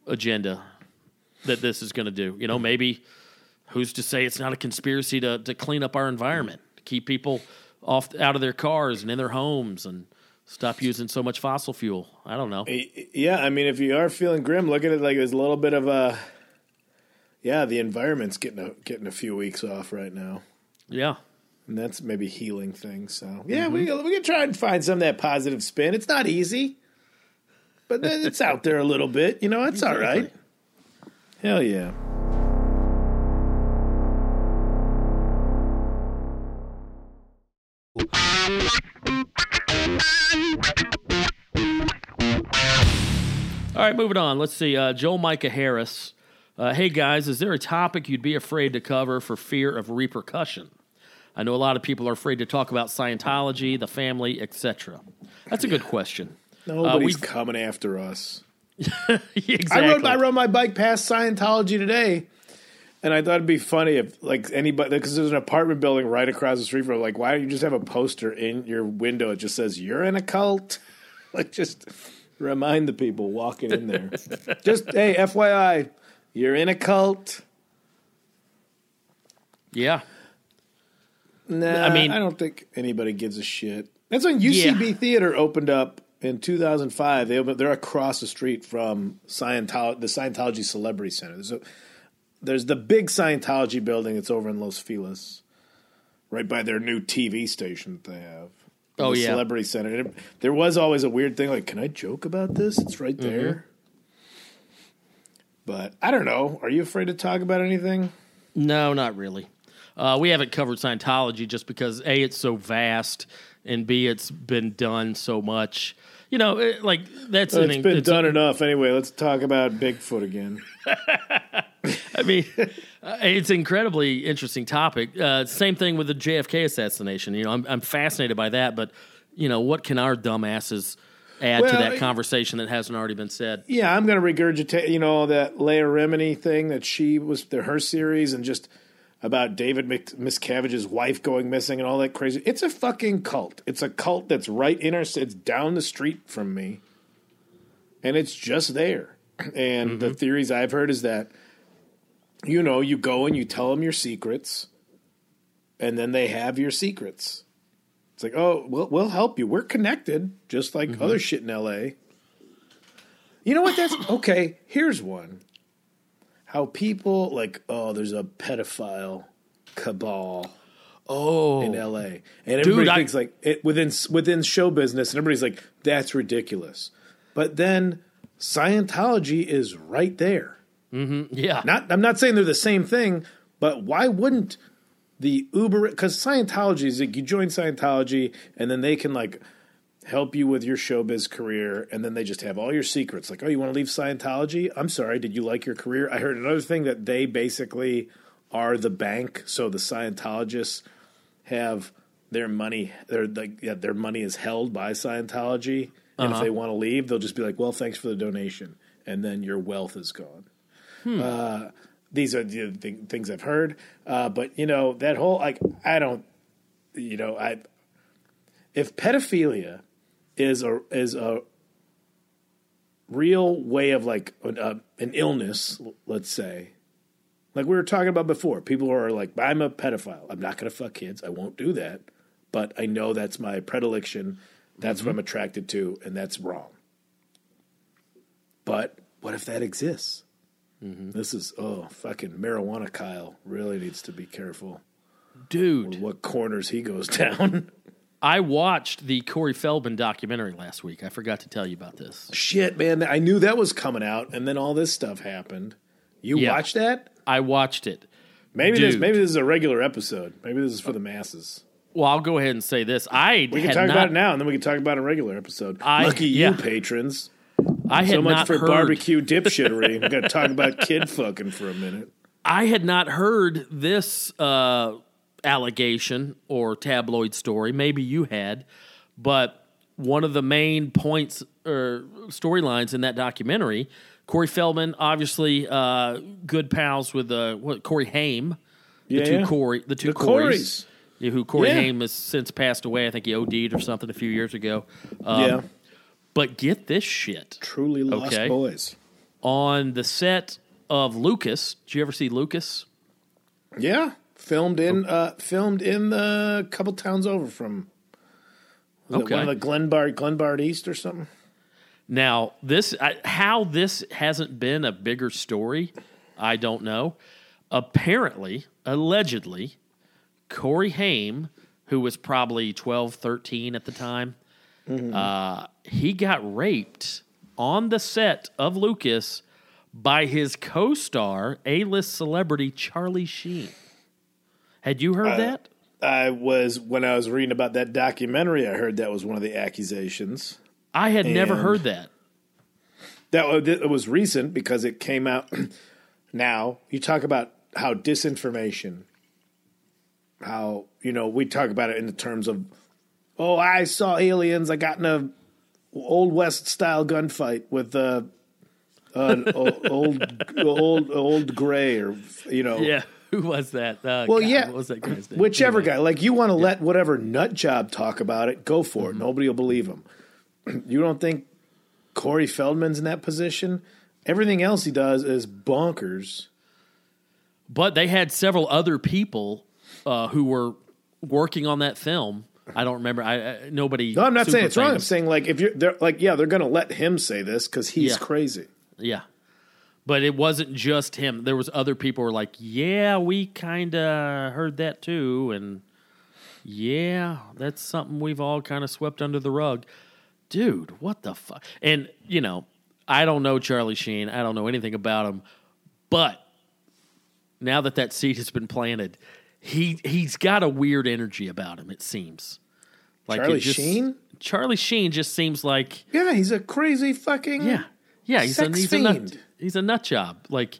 Speaker 1: agenda that this is going to do. You know, maybe who's to say it's not a conspiracy to to clean up our environment, to keep people off out of their cars and in their homes, and stop using so much fossil fuel. I don't know.
Speaker 2: Yeah, I mean, if you are feeling grim, look at it like there's a little bit of a. Yeah, the environment's getting a getting a few weeks off right now,
Speaker 1: Yeah,
Speaker 2: and that's maybe healing things. So yeah, mm-hmm. we we can try and find some of that positive spin. It's not easy, but it's out there a little bit. You know, it's all right. Hell yeah.
Speaker 1: All right, moving on. Let's see. Uh, Joel Micah Harris. Uh, hey guys, is there a topic you'd be afraid to cover for fear of repercussion? I know a lot of people are afraid to talk about Scientology, the family, etc. That's a good question.
Speaker 2: Nobody's
Speaker 1: we-
Speaker 2: coming after us.
Speaker 1: exactly.
Speaker 2: I rode I rode my bike past Scientology today, and I thought it'd be funny if like anybody because there's an apartment building right across the street from. Like, why don't you just have a poster in your window? It just says you're in a cult. like, just remind the people walking in there. just hey, FYI, you're in a cult.
Speaker 1: Yeah.
Speaker 2: Nah,
Speaker 1: I mean-
Speaker 2: I don't think anybody gives a shit. That's when UCB Theater opened up in 2005. They opened, they're across the street from Scientology, the Scientology Celebrity Center. There's, a, there's the big Scientology building that's over in Los Feliz, right by their new TV station that they have.
Speaker 1: Oh, yeah.
Speaker 2: Celebrity Center. It- there was always a weird thing like, can I joke about this? It's right
Speaker 1: Mm-hmm.
Speaker 2: there. But I don't know. Are you afraid to talk about anything?
Speaker 1: No, not really. Uh, we haven't covered Scientology just because a it's so vast, and b it's been done so much. You know, it, like that's
Speaker 2: Well,
Speaker 1: an,
Speaker 2: it's been
Speaker 1: it's-
Speaker 2: done enough. Anyway, let's talk about Bigfoot again.
Speaker 1: I mean, uh, it's an incredibly interesting topic. Uh, same thing with the JFK assassination. You know, I'm, I'm fascinated by that, but you know, what can our dumbasses add to that conversation that hasn't already been said?
Speaker 2: Yeah, I'm going to regurgitate, you know, that Leah Remini thing that she was the her series and just about David Miscavige's wife going missing and all that crazy. It's a fucking cult. It's a cult that's right in our. It's down the street from me, and it's just there. And the theories I've heard is that, you know, you go and you tell them your secrets, and then they have your secrets. It's like, oh, we'll, we'll help you. We're connected, just like mm-hmm. other shit in L.A. You know what? That's okay. Here's one. How people like, oh, there's a pedophile cabal
Speaker 1: Oh,
Speaker 2: in L.A. and everybody
Speaker 1: I-
Speaker 2: thinks like it within within show business, and everybody's like, that's ridiculous. But then Scientology is right there. Mm-hmm.
Speaker 1: yeah.
Speaker 2: Not, I'm not saying they're the same thing, but why wouldn't the Uber? Because Scientology is like you join Scientology, and then they can like help you with your showbiz career, and then they just have all your secrets. Like, oh, you want to leave Scientology? I'm sorry, did you like your career? I heard another thing that they basically are the bank, so the Scientologists have their money. Their like yeah, their money is held by Scientology, and if uh-huh. they want to leave, they'll just be like, well, thanks for the donation, and then your wealth is gone these are the th- things I've heard. Uh, but you know that whole like I don't, you know I, if pedophilia is a is a real way of like an, uh, an illness, let's say, like we were talking about before, people who are like, I'm a pedophile. I'm not going to fuck kids. I won't do that. But I know that's my predilection. That's what I'm attracted to, and that's wrong. But what if that exists? Mm-hmm. This is oh fucking marijuana. Kyle really needs to be careful
Speaker 1: Dude,
Speaker 2: what corners he goes down.
Speaker 1: I watched the Corey Feldman documentary last week. I forgot to tell you about this.
Speaker 2: Shit, man! I knew that was coming out, and then all this stuff happened. You
Speaker 1: Yeah.
Speaker 2: watched that?
Speaker 1: I watched it.
Speaker 2: Maybe this
Speaker 1: Dude.
Speaker 2: maybe this is a regular episode. Maybe this is for the masses.
Speaker 1: Well, I'll go ahead and say this. I
Speaker 2: We can talk
Speaker 1: not,
Speaker 2: about it now, and then we can talk about a regular episode.
Speaker 1: I-
Speaker 2: Lucky
Speaker 1: yeah.
Speaker 2: you, patrons.
Speaker 1: I had
Speaker 2: So much
Speaker 1: not
Speaker 2: for
Speaker 1: heard,
Speaker 2: barbecue dipshittery. We're going to talk about kid fucking for a minute.
Speaker 1: I had not heard this uh, allegation or tabloid story. Maybe you had, but one of the main points or storylines in that documentary, Corey Feldman, obviously uh, good pals with uh, what Corey Haim, the
Speaker 2: Yeah,
Speaker 1: two
Speaker 2: yeah.
Speaker 1: Corey, the two
Speaker 2: The
Speaker 1: Corys.
Speaker 2: Corys.
Speaker 1: Yeah, who Corey
Speaker 2: Yeah.
Speaker 1: Haim has since passed away. I think he OD'd or something a few years ago. Um,
Speaker 2: yeah,
Speaker 1: But get this shit.
Speaker 2: truly lost
Speaker 1: Okay.
Speaker 2: boys.
Speaker 1: On the set of Lucas, did you ever see Lucas?
Speaker 2: Yeah, filmed in uh, filmed in the couple towns over from.
Speaker 1: Okay.
Speaker 2: one of the Glenbard Glenbard East or something?
Speaker 1: Now, this I, how this hasn't been a bigger story, I don't know. Apparently, allegedly, Corey Haim, who was probably 12, 13 at the time, uh, he got raped on the set of Lucas by his co-star, A-list celebrity Charlie Sheen. Had you heard that?
Speaker 2: I was when I was reading about that documentary. I heard that was one of the accusations.
Speaker 1: I had never heard that.
Speaker 2: That it was recent because it came out. now you talk about how disinformation, how you know we talk about it in the terms of, oh, I saw aliens. I got in a old west style gunfight with uh, an old old old gray or you know
Speaker 1: Yeah, who was that? Uh,
Speaker 2: Well,
Speaker 1: God,
Speaker 2: yeah,
Speaker 1: what was that guy's name?
Speaker 2: whichever
Speaker 1: Anyway.
Speaker 2: guy. Like you want to let whatever nut job talk about it, go for
Speaker 1: Mm-hmm.
Speaker 2: it. Nobody will believe him. you don't think Corey Feldman's in that position? Everything else he does is bonkers.
Speaker 1: But they had several other people uh, who were working on that film. I don't remember. I, I nobody.
Speaker 2: No, I'm not saying it's wrong. I'm saying like if you're they're like yeah, they're gonna let him say this because he's
Speaker 1: Yeah.
Speaker 2: crazy.
Speaker 1: Yeah. But it wasn't just him. There was other people who were like, "Yeah, we kind of heard that too." And yeah, that's something we've all kind of swept under the rug. Dude, what the fuck? And, you know, I don't know Charlie Sheen. I don't know anything about him. But now that that seed has been planted, he he's got a weird energy about him, it seems. Like
Speaker 2: Charlie
Speaker 1: just-
Speaker 2: Sheen?
Speaker 1: Charlie Sheen just seems like
Speaker 2: Yeah, he's a crazy fucking
Speaker 1: yeah, yeah. He's a he's a nut. He's a nut job. Like,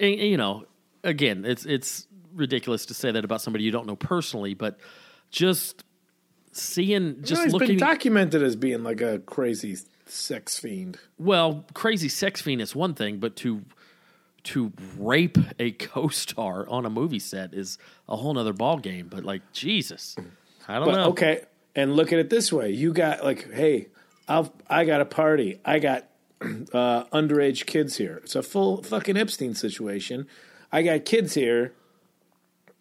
Speaker 1: and- and, you know, again, it's it's ridiculous to say that about somebody you don't know personally, but just seeing, just
Speaker 2: no, he's
Speaker 1: looking.
Speaker 2: been documented as being like a crazy sex fiend.
Speaker 1: well, crazy sex fiend is one thing, but to to rape a co-star on a movie set is a whole nother ball game. But like, Jesus, I don't
Speaker 2: But
Speaker 1: know.
Speaker 2: okay, and look at it this way: you got like, hey, I've I got a party. I got uh, underage kids here. It's a full fucking Epstein situation. I got kids here.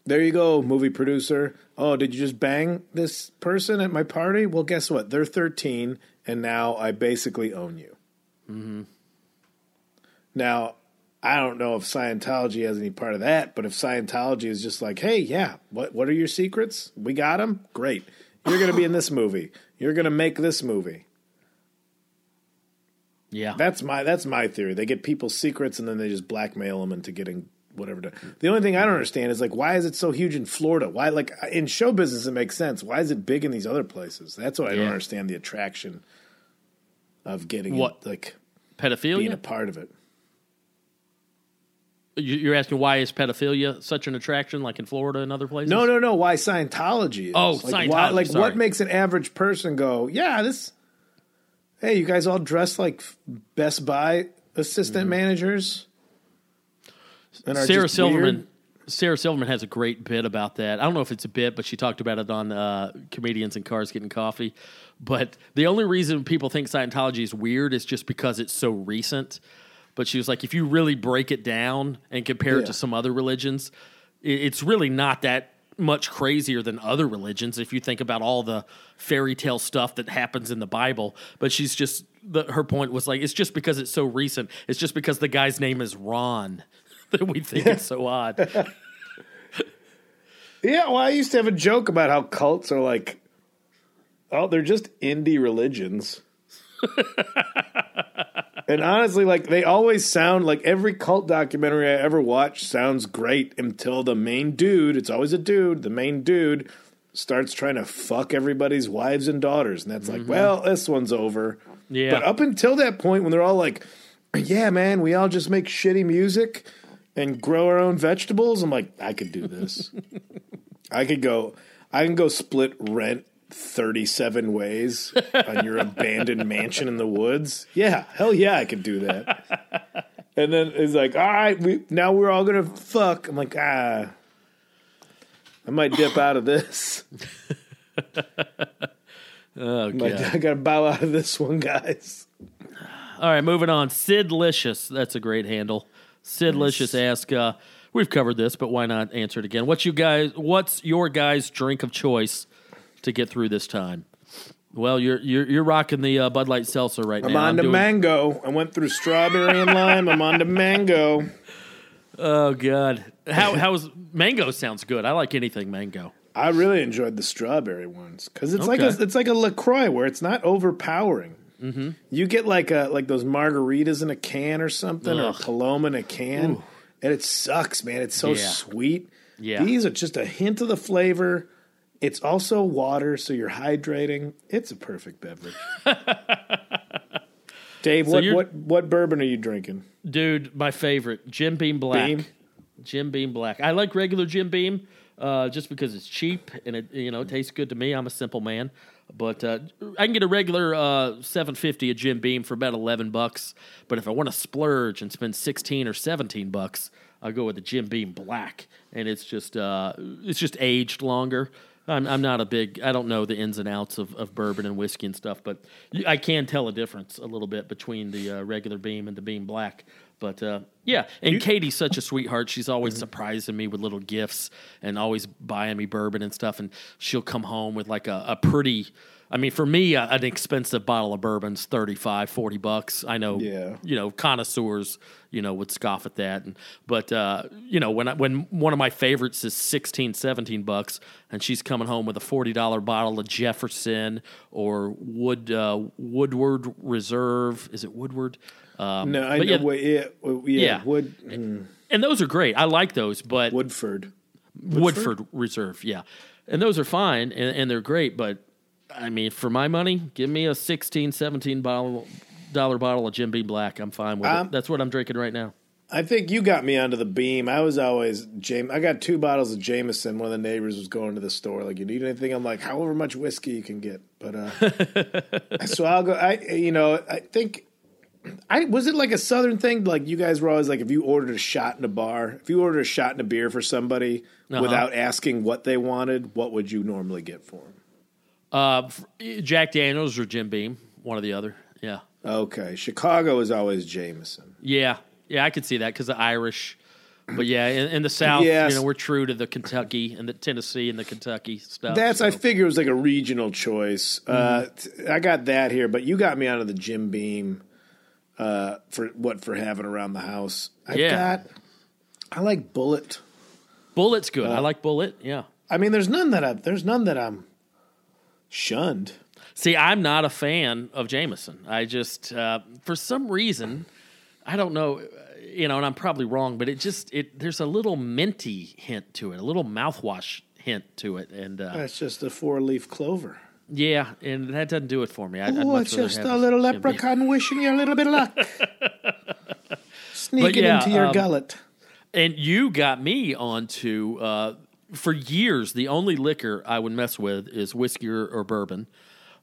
Speaker 2: There you go, movie producer. Oh, did you just bang this person at my party? Well, guess what? They're 13, and now I basically own you. Mm-hmm. Now, I don't know if Scientology has any part of that, but if Scientology is just like, hey, yeah, what what are your secrets? We got them. Great. You're going to be in this movie. You're going to make this movie.
Speaker 1: Yeah,
Speaker 2: That's my that's my theory. They get people's secrets and then they just blackmail them into getting whatever. To, the only thing I don't understand is like why is it so huge in Florida? Why like in show business it makes sense. Why is it big in these other places? That's what I don't understand the attraction of getting
Speaker 1: What?
Speaker 2: it, like
Speaker 1: pedophilia.
Speaker 2: being a part of it.
Speaker 1: You- You're asking why is pedophilia such an attraction, like in Florida and other places?
Speaker 2: No, no, no. Why Scientology? Is.
Speaker 1: Oh,
Speaker 2: like, Why,
Speaker 1: Scientology,
Speaker 2: like
Speaker 1: sorry.
Speaker 2: what makes an average person go? Yeah, this. Hey, you guys all dressed like Best Buy assistant managers.
Speaker 1: Mm-hmm. Sarah
Speaker 2: just
Speaker 1: Silverman.
Speaker 2: weird?
Speaker 1: Sarah Silverman has a great bit about that. I don't know if it's a bit, but she talked about it on uh, comedians and cars getting coffee. But the only reason people think Scientology is weird is just because it's so recent. But she was like, if you really break it down and compare it to some other religions, it's really not that much crazier than other religions if you think about all the fairy tale stuff that happens in the Bible. But she's just the, her point was like, it's just because it's so recent. It's just because the guy's name is Ron that we think it's so odd.
Speaker 2: Yeah, well, I used to have a joke about how cults are like, oh, they're just indie religions. and honestly, like they always sound like every cult documentary I ever watched sounds great until the main dude, it's always a dude, the main dude starts trying to fuck everybody's wives and daughters. And that's like, mm-hmm. well, this one's over.
Speaker 1: Yeah.
Speaker 2: But up until that point when they're all like, yeah, man, we all just make shitty music and grow our own vegetables, I'm like, I could do this. I could go. I can go split rent thirty-seven ways on your abandoned mansion in the woods. Yeah, hell yeah, I could do that. And then it's like, all right, we now we're all gonna fuck. I'm like, ah, I might dip out of this.
Speaker 1: Oh, God.
Speaker 2: I gotta bow out of this one, guys.
Speaker 1: All right, moving on. Sid Licious. That's a great handle. Sid Licious asks, uh, we've covered this, but why not answer it again? What's you guys what's your guys' drink of choice to get through this time? Well, you're you're you're rocking the uh, Bud Light seltzer right now.
Speaker 2: I'm
Speaker 1: now.
Speaker 2: on to
Speaker 1: doing-
Speaker 2: mango. I went through strawberry and lime. I'm on to mango.
Speaker 1: Oh god. How how's mango sounds good. I like anything mango.
Speaker 2: I really enjoyed the strawberry ones because it's like a, it's like a Lacroix where it's not overpowering. Mm-hmm. You get like a like those margaritas in a can or something, or
Speaker 1: Ugh.
Speaker 2: Paloma in a can, and it sucks, man. It's so
Speaker 1: Yeah.
Speaker 2: sweet.
Speaker 1: Yeah.
Speaker 2: these are just a hint of the flavor. It's also water, so you're hydrating. It's a perfect beverage. Dave, what,
Speaker 1: you're-
Speaker 2: what what bourbon are you drinking?
Speaker 1: Dude, my favorite, Jim Beam Black.
Speaker 2: Beam?
Speaker 1: Jim Beam Black. I like regular Jim Beam uh, just because it's cheap and it you know it tastes good to me. I'm a simple man, but uh, I can get a regular uh, 750 of Jim Beam for about 11 bucks. But if I want to splurge and spend 16 or 17 bucks, I'll go with the Jim Beam Black, and it's just uh, it's just aged longer. I'm, I'm not a big. I don't know the ins and outs of, of bourbon and whiskey and stuff, but I can tell a difference a little bit between the uh, regular Beam and the Beam Black. But uh, Yeah, and Katie's such a sweetheart. She's always surprising me with little gifts and always buying me bourbon and stuff. And she'll come home with like a, a pretty. I mean, for me, a, an expensive bottle of bourbon's 35, 40 bucks. I know,
Speaker 2: Yeah.
Speaker 1: you know, connoisseurs, you know, would scoff at that. And, but, uh, you know, when I, when one of my favorites is 16, 17 bucks and she's coming home with a $40 bottle of Jefferson or Wood, uh, Woodward Reserve. Is it Woodward? Um,
Speaker 2: No, I know.
Speaker 1: yeah,
Speaker 2: what- Yeah, yeah,
Speaker 1: Yeah.
Speaker 2: Wood, mm,
Speaker 1: and those are great. I like those, but
Speaker 2: Woodford.
Speaker 1: Woodford? Reserve, yeah, and those are fine and, and they're great. But I mean, for my money, give me a 16 17 bottle dollar bottle of Jim Beam Black. I'm fine with
Speaker 2: Um,
Speaker 1: it. That's what I'm drinking right now.
Speaker 2: I think you got me onto the beam. I was always James. I got two bottles of Jameson. One of the neighbors was going to the store, like, "You need anything?" I'm like, "However much whiskey you can get." But uh, so I'll go. I you know I think I was it like a southern thing. Like you guys were always like, if you ordered a shot in a bar, if you ordered a shot in a beer for somebody
Speaker 1: Uh-huh.
Speaker 2: without asking what they wanted, what would you normally get for them?
Speaker 1: Uh, Jack Daniels or Jim Beam, one or the other. Yeah,
Speaker 2: Okay, Chicago is always Jameson.
Speaker 1: yeah, yeah. I could see that because the Irish. But yeah, in, in the South,
Speaker 2: Yes.
Speaker 1: you know, we're true to the Kentucky and the Tennessee and the Kentucky stuff.
Speaker 2: That's
Speaker 1: so.
Speaker 2: I figure it was like a regional choice. Uh, t- I got that here, but you got me out of the Jim Beam uh, for what for having around the house. I
Speaker 1: Yeah.
Speaker 2: got. I like Bulleit.
Speaker 1: Bulleit's good.
Speaker 2: Uh,
Speaker 1: I like Bulleit. Yeah.
Speaker 2: I mean, there's none that I there's none that I'm shunned.
Speaker 1: See, I'm not a fan of Jameson. I just, uh, for some reason, I don't know, you know, and I'm probably wrong, but it just, it there's a little minty hint to it, a little mouthwash hint to it, and uh,
Speaker 2: That's just a four leaf clover.
Speaker 1: yeah, and that doesn't do it for me. I,
Speaker 2: Oh, it's just a little leprechaun wishing you a little bit of luck. Sneaking
Speaker 1: yeah,
Speaker 2: into your
Speaker 1: um,
Speaker 2: gullet.
Speaker 1: And you got me onto uh, for years. The only liquor I would mess with is whiskey or, or bourbon.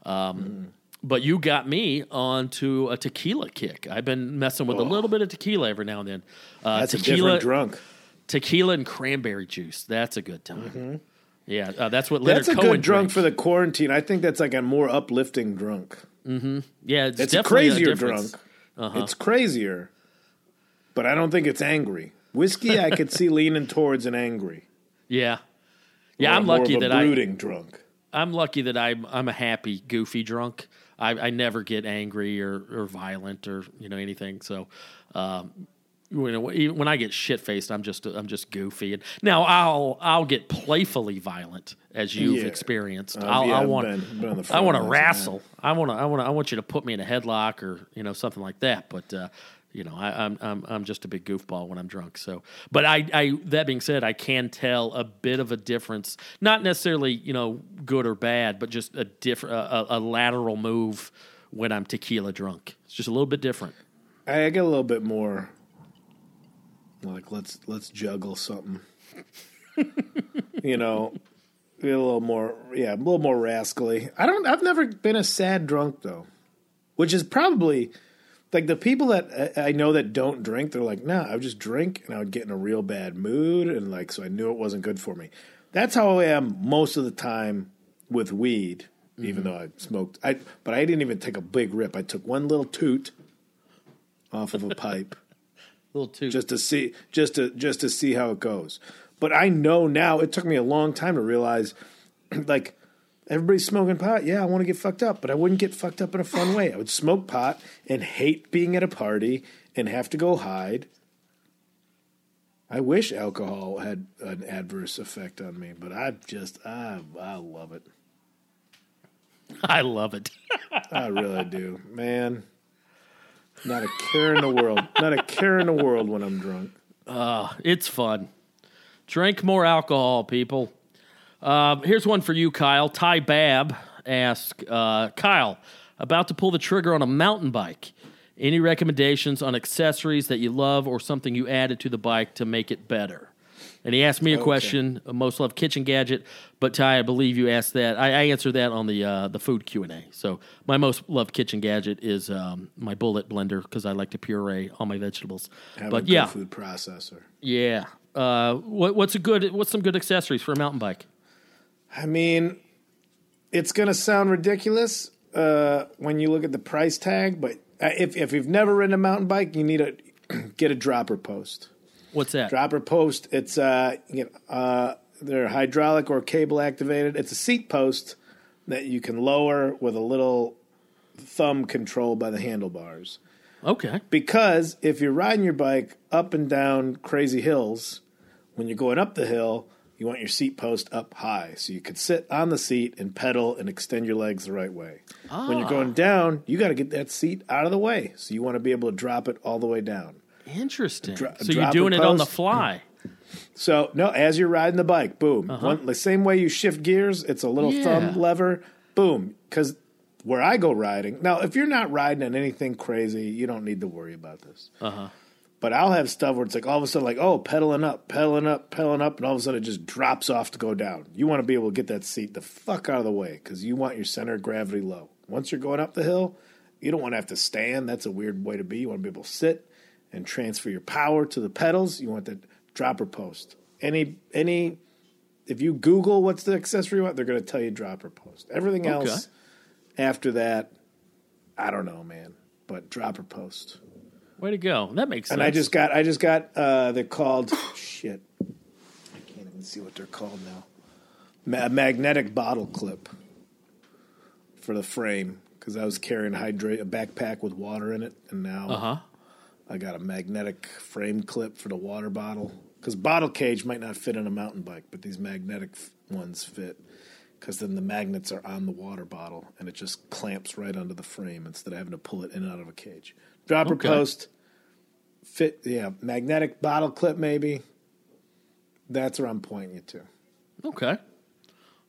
Speaker 1: Um, But you got me onto a tequila kick. I've been messing with a little bit of tequila every now and then. Uh,
Speaker 2: Oh. That's a
Speaker 1: tequila,
Speaker 2: different drunk.
Speaker 1: tequila and cranberry juice. That's a good time. Yeah, uh, that's what Leonard
Speaker 2: Mm-hmm. That's a
Speaker 1: Cohen
Speaker 2: good drunk
Speaker 1: drinks.
Speaker 2: for the quarantine. I think that's like a more uplifting drunk.
Speaker 1: Yeah, it's,
Speaker 2: It's a crazier.
Speaker 1: Uh-huh.
Speaker 2: drunk. It's crazier, but I don't think it's angry. Whiskey, I could see leaning towards an angry.
Speaker 1: Yeah, yeah.
Speaker 2: or
Speaker 1: I'm lucky that I
Speaker 2: brooding drunk.
Speaker 1: I'm lucky that I'm I'm a happy, goofy drunk. I, I never get angry or, or violent or you know anything. So, um, you know, even when I get shit faced, I'm just I'm just goofy. And now I'll I'll get playfully violent as you've
Speaker 2: Yeah.
Speaker 1: experienced.
Speaker 2: Uh,
Speaker 1: I'll,
Speaker 2: yeah,
Speaker 1: I want
Speaker 2: been- been
Speaker 1: I want to
Speaker 2: lines of that.
Speaker 1: wrestle. I want to I want I want you to put me in a headlock or you know something like that. But uh, you know I, I'm I'm I'm just a big goofball when I'm drunk. So, but I I that being said, I can tell a bit of a difference. Not necessarily you know good or bad, but just a different a, a lateral move when I'm tequila drunk. It's just a little bit different.
Speaker 2: I get a little bit more like let's let's juggle something. you know, a little more yeah, a little more rascally. I don't I've never been a sad drunk though. Which is probably like the people that I I know that don't drink, they're like, nah, I would just drink and I would get in a real bad mood and like so I knew it wasn't good for me. That's how I am most of the time with weed, even mm-hmm. though I smoked I but I didn't even take a big rip. I took one little toot off of a pipe
Speaker 1: little too.
Speaker 2: just to see just to just to see how it goes. But I know now it took me a long time to realize like everybody's smoking pot. Yeah, I want to get fucked up, but I wouldn't get fucked up in a fun way. I would smoke pot and hate being at a party and have to go hide. I wish alcohol had an adverse effect on me, but I just I I love it.
Speaker 1: I love it.
Speaker 2: I really do. Man, not a care in the world. Not a care in the world when I'm drunk.
Speaker 1: Ah, it's fun. Drink more alcohol, people. Um, here's one for you, Kyle. Ty Bab asks uh, Kyle, about to pull the trigger on a mountain bike. Any recommendations on accessories that you love or something you added to the bike to make it better? And he asked me a question, a most loved kitchen gadget, but Ty, I believe you asked that. I, I answered that on the uh, the food Q and A. So my most loved kitchen gadget is um, my bullet blender because I like to puree all my vegetables.
Speaker 2: Have a
Speaker 1: but
Speaker 2: good
Speaker 1: yeah,
Speaker 2: food processor.
Speaker 1: yeah. Uh, what, what's a good? What's some good accessories for a mountain bike?
Speaker 2: I mean, it's going to sound ridiculous uh, when you look at the price tag, but uh, if if you've never ridden a mountain bike, you need to get a dropper post.
Speaker 1: What's that?
Speaker 2: Dropper post. It's uh, you get, uh, they're hydraulic or cable activated. It's a seat post that you can lower with a little thumb control by the handlebars.
Speaker 1: Okay.
Speaker 2: Because if you're riding your bike up and down crazy hills, when you're going up the hill, you want your seat post up high so you could sit on the seat and pedal and extend your legs the right way. When you're going down, you got to get that seat out of the way. So you want to be able to drop it all the way down.
Speaker 1: Interesting.
Speaker 2: Dro-
Speaker 1: so you're doing it on the fly.
Speaker 2: So no, as you're riding the bike, boom. One, the same way you shift gears, it's a little
Speaker 1: Yeah.
Speaker 2: thumb lever, boom. Because where I go riding now, if you're not riding on anything crazy, you don't need to worry about this.
Speaker 1: Uh-huh.
Speaker 2: But I'll have stuff where it's like all of a sudden, like oh, pedaling up, pedaling up, pedaling up, and all of a sudden it just drops off to go down. You want to be able to get that seat the fuck out of the way because you want your center of gravity low. Once you're going up the hill, you don't want to have to stand. That's a weird way to be. You want to be able to sit and transfer your power to the pedals. You want that dropper post. Any any if you Google what's the accessory you want, they're going to tell you dropper post. Everything
Speaker 1: Okay.
Speaker 2: else after that, I don't know, man. But dropper post.
Speaker 1: Way to go. That makes sense.
Speaker 2: And I just got I just got uh they're called shit. I can't even see what they're called now. Ma- magnetic bottle clip for the frame because I was carrying a hydrate a backpack with water in it, and now
Speaker 1: Uh-huh.
Speaker 2: I got a magnetic frame clip for the water bottle because bottle cage might not fit in a mountain bike, but these magnetic f- ones fit because then the magnets are on the water bottle and it just clamps right onto the frame instead of having to pull it in and out of a cage. Dropper
Speaker 1: Okay.
Speaker 2: post fit, yeah, magnetic bottle clip maybe. That's where I'm pointing you to.
Speaker 1: Okay.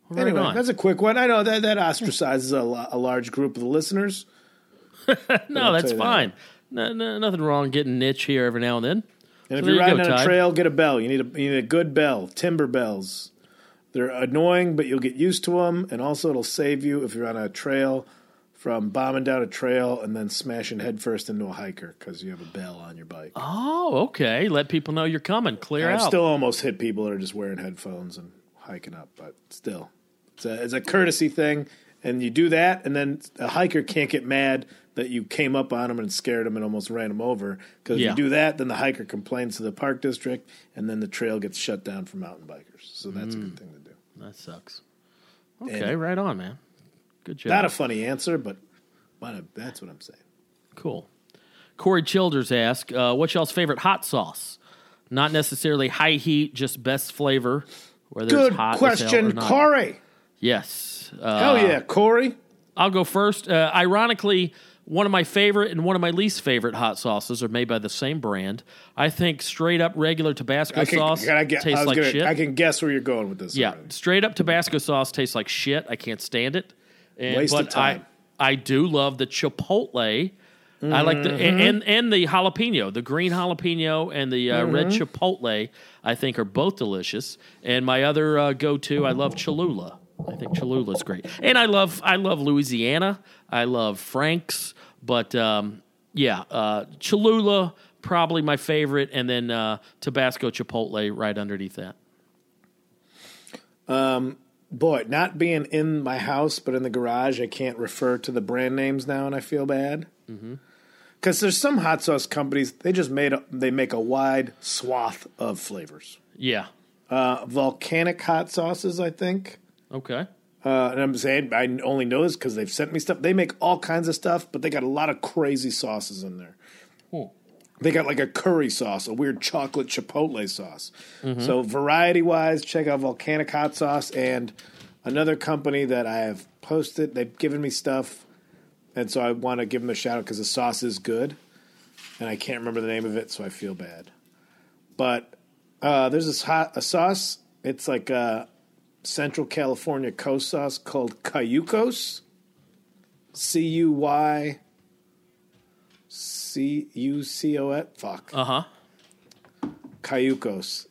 Speaker 1: Right
Speaker 2: anyway,
Speaker 1: on.
Speaker 2: that's a quick one. I know that that ostracizes a, a large group of the listeners.
Speaker 1: no, that's
Speaker 2: you that.
Speaker 1: fine. No, no, nothing wrong getting niche here every now and then.
Speaker 2: And if you're
Speaker 1: there you
Speaker 2: riding
Speaker 1: go,
Speaker 2: on a trail, get a bell. You need a you need a good bell. Timber bells. They're annoying, but you'll get used to them, and also it'll save you if you're on a trail from bombing down a trail and then smashing headfirst into a hiker because you have a bell on your bike.
Speaker 1: Oh, okay. Let people know you're coming. Clear
Speaker 2: I've
Speaker 1: out.
Speaker 2: still almost hit people that are just wearing headphones and hiking up, but still, it's a, it's a courtesy thing. And you do that, and then a hiker can't get mad that you came up on him and scared him and almost ran him over. Because
Speaker 1: Yeah.
Speaker 2: you do that, then the hiker complains to the park district, and then the trail gets shut down for mountain bikers. So that's a
Speaker 1: Mm.
Speaker 2: good thing to do.
Speaker 1: that sucks. Okay, right on, man. Good job.
Speaker 2: Not a funny answer, but but that's what I'm saying.
Speaker 1: Cool. Corey Childers asked, uh, "What's y'all's favorite hot sauce? Not necessarily high heat, just best flavor. Whether
Speaker 2: Good
Speaker 1: it's hot hell or
Speaker 2: question,
Speaker 1: not.
Speaker 2: Corey.
Speaker 1: Yes. Uh,
Speaker 2: Hell yeah, Corey.
Speaker 1: I'll go first. Uh, ironically, one of my favorite and one of my least favorite hot sauces are made by the same brand. I think straight up regular Tabasco
Speaker 2: can,
Speaker 1: sauce
Speaker 2: can I, get,
Speaker 1: tastes like
Speaker 2: gonna,
Speaker 1: shit.
Speaker 2: I can guess where you're going with this.
Speaker 1: yeah,
Speaker 2: already.
Speaker 1: straight up Tabasco sauce tastes like shit. I can't stand it. And,
Speaker 2: Waste of
Speaker 1: but
Speaker 2: time.
Speaker 1: I I do love the Chipotle. I like the
Speaker 2: Mm-hmm.
Speaker 1: and and the jalapeno, the green jalapeno and the uh, red
Speaker 2: Mm-hmm.
Speaker 1: chipotle. I think are both delicious. And my other uh, go to, I love Cholula. I think Cholula's great, and I love I love Louisiana. I love Frank's, but um, yeah, uh, Cholula probably my favorite, and then uh, Tabasco Chipotle right underneath that.
Speaker 2: Boy, not being in my house but in the garage, I can't refer to the brand names now, and I feel bad. Because there's some hot sauce companies they just made a, they make a wide swath of flavors.
Speaker 1: Yeah.
Speaker 2: Uh, volcanic hot sauces, I think.
Speaker 1: Okay.
Speaker 2: Uh, and I'm saying I only know this because they've sent me stuff. They make all kinds of stuff, but they got a lot of crazy sauces in there. They got like a curry sauce, a weird chocolate chipotle sauce. So variety wise, check out Volcanic Hot Sauce and another company that I have posted. They've given me stuff, and so I want to give them a shout out because the sauce is good, and I can't remember the name of it, so I feel bad. But uh, there's this hot a sauce. It's like a Central California coast sauce called Cayucos. C U Y C U C O S. Fuck.
Speaker 1: Uh huh.
Speaker 2: Cayucos.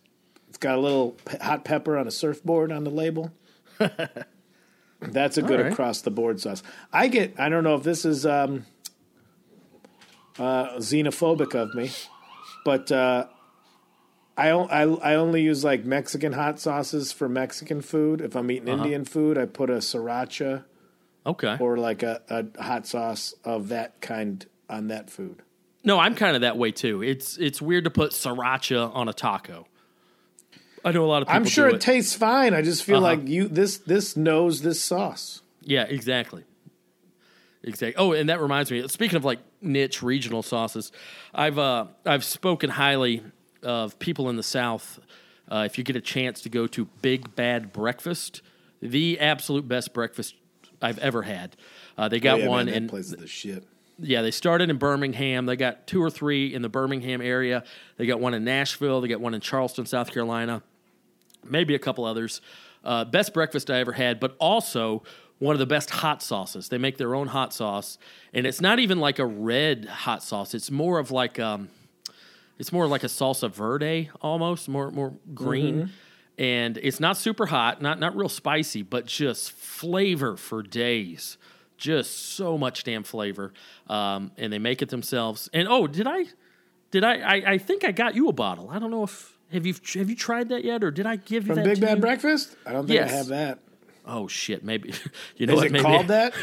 Speaker 2: It's got a little pe- hot pepper on a surfboard on the label. That's a good
Speaker 1: right.
Speaker 2: across the board sauce. I get. I don't know if this is um, uh, xenophobic of me, but uh, I, o- I I only use like Mexican hot sauces for Mexican food. If I'm eating Indian food, I put a sriracha
Speaker 1: Okay.
Speaker 2: or like a, a hot sauce of that kind on that food.
Speaker 1: No, I'm kind of that way too. It's it's weird to put sriracha on a taco. I know a lot of people.
Speaker 2: I'm sure
Speaker 1: do
Speaker 2: it, tastes fine. I just feel
Speaker 1: Uh-huh.
Speaker 2: like you this this knows this sauce.
Speaker 1: Yeah, exactly. Exactly. Oh, and that reminds me. Speaking of like niche regional sauces, I've uh, I've spoken highly of people in the South. Uh, if you get a chance to go to Big Bad Breakfast, the absolute best breakfast I've ever had. Uh, they got
Speaker 2: Oh, yeah,
Speaker 1: one
Speaker 2: man,
Speaker 1: in
Speaker 2: that place is the shit.
Speaker 1: Yeah, they started in Birmingham. They got two or three in the Birmingham area. They got one in Nashville. They got one in Charleston, South Carolina. Maybe a couple others. Uh, best breakfast I ever had, but also one of the best hot sauces. They make their own hot sauce, and it's not even like a red hot sauce. It's more of like um, it's more like a salsa verde almost, more more green. And it's not super hot, not not real spicy, but just flavor for days. Just so much damn flavor. Um, and they make it themselves. And oh, did I did I, I I think I got you a bottle. I don't know if have you have you tried that yet or did I give you
Speaker 2: From
Speaker 1: that
Speaker 2: Big Bad
Speaker 1: you?
Speaker 2: Breakfast? I don't think
Speaker 1: Yes.
Speaker 2: I have that.
Speaker 1: Oh shit, maybe you know
Speaker 2: Is
Speaker 1: what
Speaker 2: it
Speaker 1: maybe
Speaker 2: called that?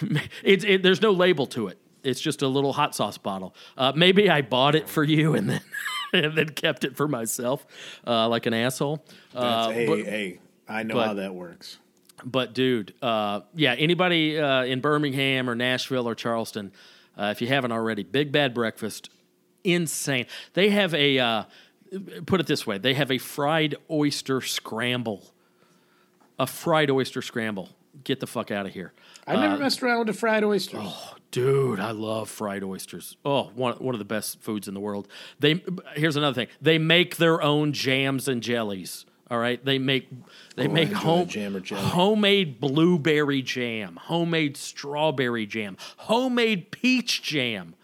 Speaker 1: it's it, there's no label to it. It's just a little hot sauce bottle. Uh, maybe I bought it for you and then and then kept it for myself, uh, like an asshole. Uh,
Speaker 2: hey,
Speaker 1: but,
Speaker 2: hey, I know
Speaker 1: but-
Speaker 2: how that works.
Speaker 1: But dude, uh, yeah, anybody uh, in Birmingham or Nashville or Charleston, uh, if you haven't already, Big Bad Breakfast, insane. They have a uh, put it this way: they have a fried oyster scramble. A fried oyster scramble. Get the fuck out of here.
Speaker 2: I never messed around with a fried oyster.
Speaker 1: Oh, dude, I love fried oysters. Oh, one one of the best foods in the world. They here's another thing. They make their own jams and jellies. All right, they make they
Speaker 2: Oh,
Speaker 1: make home
Speaker 2: jam or jelly.
Speaker 1: homemade blueberry jam, homemade strawberry jam, homemade peach jam.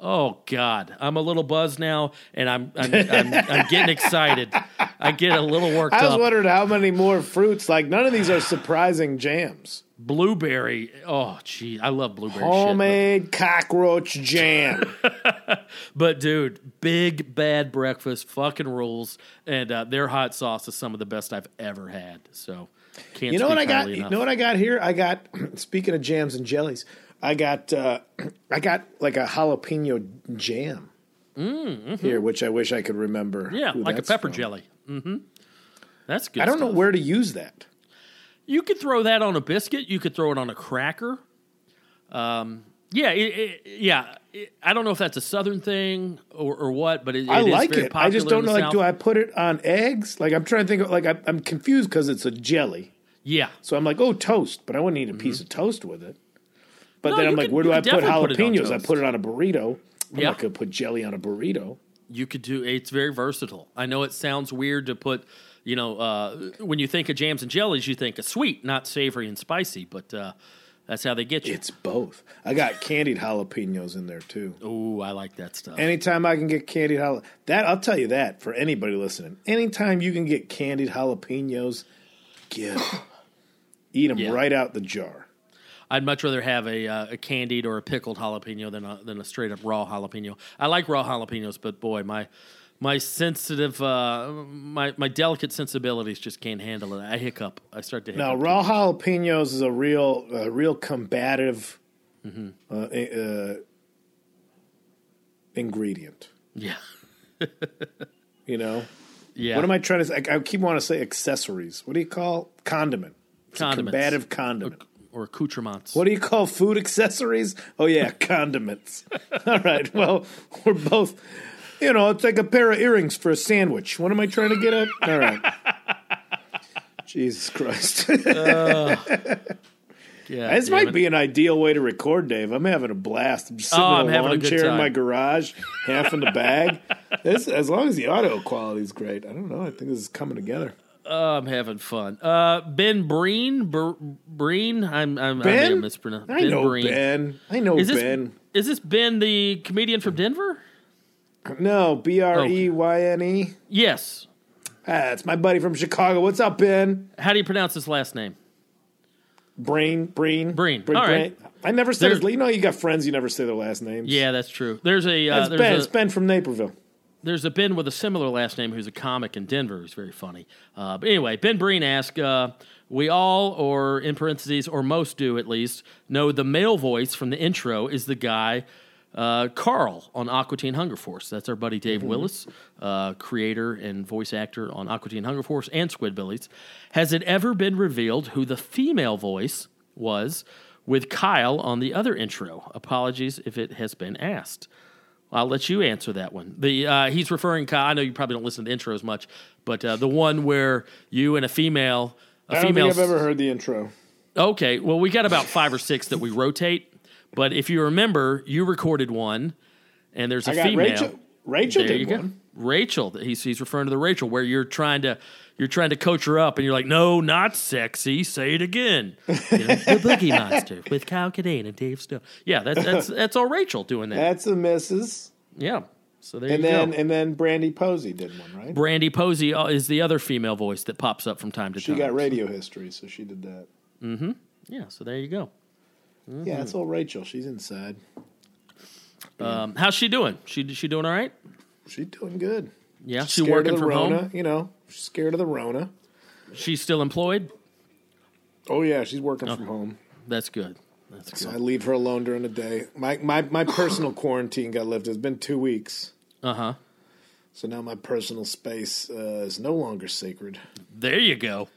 Speaker 1: Oh God, I'm a little buzzed now, and I'm I'm, I'm, I'm getting excited. I get a little worked up.
Speaker 2: I was
Speaker 1: up.
Speaker 2: wondering how many more fruits. Like none of these are surprising jams.
Speaker 1: Blueberry. Oh, gee, I love blueberry. shit,
Speaker 2: Homemade cockroach jam.
Speaker 1: But dude, big bad breakfast fucking rules, and uh, their hot sauce is some of the best I've ever had. So can't.
Speaker 2: You know what I got?
Speaker 1: highly
Speaker 2: You know what I got here? I got. Speaking of jams and jellies, I got. Uh, I got like a jalapeno jam here, which I wish I could remember.
Speaker 1: Mm-hmm. Yeah, like a pepper
Speaker 2: from.
Speaker 1: jelly. Mm-hmm. That's good.
Speaker 2: I don't know where to use that.
Speaker 1: You could throw that on a biscuit. You could throw it on a cracker. Um, yeah, it, it, yeah. It, I don't know if that's a southern thing or, or what, but it,
Speaker 2: I like
Speaker 1: very
Speaker 2: it. I just don't know. Like, do I put it on eggs? Like, I'm trying to think. Of, like, I'm, I'm confused because it's a jelly.
Speaker 1: Yeah,
Speaker 2: So I'm like, oh, toast, but I wouldn't eat a piece of toast with it. But
Speaker 1: Mm-hmm. No,
Speaker 2: then I'm like,
Speaker 1: could-
Speaker 2: where do I put
Speaker 1: definitely put
Speaker 2: jalapenos? I put it on a burrito. I'm
Speaker 1: Yeah.
Speaker 2: not gonna put jelly on a burrito.
Speaker 1: You could do. It's very versatile. I know it sounds weird to put. You know, uh, when you think of jams and jellies, you think of sweet, not savory and spicy. But uh, that's how they get you.
Speaker 2: It's both. I got candied jalapenos in there too.
Speaker 1: Ooh, I like that stuff.
Speaker 2: Anytime I can get candied jalapenos, that I'll tell you that for anybody listening. Anytime you can get candied jalapenos, get. Eat them
Speaker 1: Yeah.
Speaker 2: right out the jar.
Speaker 1: I'd much rather have a, uh, a candied or a pickled jalapeno than a, than a straight up raw jalapeno. I like raw jalapenos, but boy, my my sensitive, uh, my my delicate sensibilities just can't handle it. I hiccup. I start to hiccup.
Speaker 2: Now, raw jalapenos is a real, a real combative
Speaker 1: Mm-hmm.
Speaker 2: uh, uh, ingredient.
Speaker 1: Yeah,
Speaker 2: You know,
Speaker 1: yeah.
Speaker 2: what am I trying to? say? I, I keep wanting to say accessories. What do you call condiment? It's a
Speaker 1: Condiments.
Speaker 2: combative condiment.
Speaker 1: Or accoutrements?
Speaker 2: What do you call food accessories? Oh yeah, condiments. All right. Well, we're both. You know, it's like a pair of earrings for a sandwich. What am I trying to get at? All right. Jesus Christ.
Speaker 1: Yeah,
Speaker 2: this might
Speaker 1: it.
Speaker 2: be an ideal way to record, Dave. I'm having a blast. I'm just sitting
Speaker 1: Oh, I'm
Speaker 2: in a
Speaker 1: having a
Speaker 2: lawn
Speaker 1: good
Speaker 2: chair in my garage, half in the bag. This, as long as the audio quality is great, I don't know. I think this is coming together.
Speaker 1: Oh, I'm having fun. Uh, ben Breen, Ber, Breen. I'm, I'm I may
Speaker 2: Ben?
Speaker 1: have mispronounced.
Speaker 2: I
Speaker 1: ben
Speaker 2: know
Speaker 1: Breen.
Speaker 2: Ben. I know
Speaker 1: Is this
Speaker 2: Ben.
Speaker 1: is this Ben the comedian from Denver?
Speaker 2: No, B R E Y N E.
Speaker 1: Yes.
Speaker 2: Ah, it's my buddy from Chicago. What's up, Ben?
Speaker 1: How do you pronounce his last name?
Speaker 2: Brain, Breen,
Speaker 1: Breen.
Speaker 2: Breen,
Speaker 1: All right.
Speaker 2: I never said his.
Speaker 1: There's-
Speaker 2: You know, you got friends. You never say their last names.
Speaker 1: Yeah, that's true. There's a uh,
Speaker 2: that's
Speaker 1: there's
Speaker 2: Ben.
Speaker 1: a,
Speaker 2: It's Ben from Naperville.
Speaker 1: There's a Ben with a similar last name who's a comic in Denver who's very funny. Uh, but anyway, Ben Breen asked, uh, we all, or in parentheses, or most do at least, know the male voice from the intro is the guy Uh, Carl on Aqua Teen Hunger Force. That's our buddy Dave Willis, uh, creator and voice actor on Aqua Teen Hunger Force and Squidbillies. Has it ever been revealed who the female voice was with Kyle on the other intro? Apologies if it has been asked. I'll let you answer that one. The uh, he's referring. Kyle, I know you probably don't listen to intros much, but uh, the one where you and a female, a
Speaker 2: I don't
Speaker 1: female.
Speaker 2: think I've ever heard the intro.
Speaker 1: Okay, well, we got about five or six that we rotate. But if you remember, you recorded one, and there's a female.
Speaker 2: Rachel. Rachel
Speaker 1: there
Speaker 2: did
Speaker 1: you go.
Speaker 2: one.
Speaker 1: Rachel. He's he's referring to the Rachel where you're trying to you're trying to coach her up, and you're like, no, not sexy. Say it again. You know, the Boogie Monster with Kyle Kinane and Dave Stone. Yeah, that's that's that's all Rachel doing that.
Speaker 2: That's the missus.
Speaker 1: Yeah. So there
Speaker 2: And
Speaker 1: you
Speaker 2: then
Speaker 1: go.
Speaker 2: and then Brandy Posey did one, right?
Speaker 1: Brandy Posey uh, is the other female voice that pops up from time to
Speaker 2: She
Speaker 1: time.
Speaker 2: She got radio history, so she did that. Mm-hmm.
Speaker 1: Yeah, so there you go.
Speaker 2: Yeah, that's old Rachel. She's inside.
Speaker 1: Um, how's she doing? She she doing all right?
Speaker 2: She's doing good.
Speaker 1: Yeah, she
Speaker 2: Scared
Speaker 1: working from
Speaker 2: Rona,
Speaker 1: home.
Speaker 2: you know. She's scared of the Rona.
Speaker 1: She's still employed.
Speaker 2: Oh yeah, she's working from home.
Speaker 1: That's good. That's
Speaker 2: So
Speaker 1: good.
Speaker 2: I leave her alone during the day. My my my personal quarantine got lifted. It's been two weeks,
Speaker 1: Uh huh.
Speaker 2: so now my personal space uh, is no longer sacred,
Speaker 1: There you go.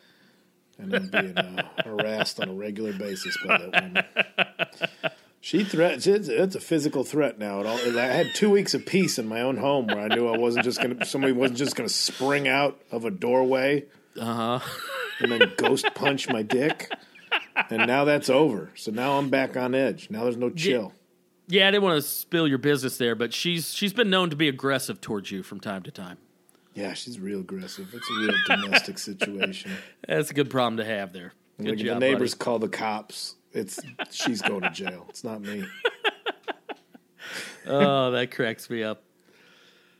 Speaker 2: and I'm being uh, harassed on a regular basis by that woman. She threats. It's, it's a physical threat now. I had two weeks of peace in my own home where I knew I wasn't just gonna. Somebody wasn't just gonna spring out of a doorway,
Speaker 1: Uh huh.
Speaker 2: and then ghost punch my dick. And now that's over. So now I'm back on edge. Now there's no chill.
Speaker 1: Yeah, I didn't want to spill your business there, but she's she's been known to be aggressive towards you from time to time.
Speaker 2: Yeah, she's real aggressive. It's a real domestic situation.
Speaker 1: That's a good problem to have there. Good
Speaker 2: Like
Speaker 1: job,
Speaker 2: the neighbors
Speaker 1: buddy.
Speaker 2: call the cops, it's she's going to jail. It's not me.
Speaker 1: Oh, that cracks me up.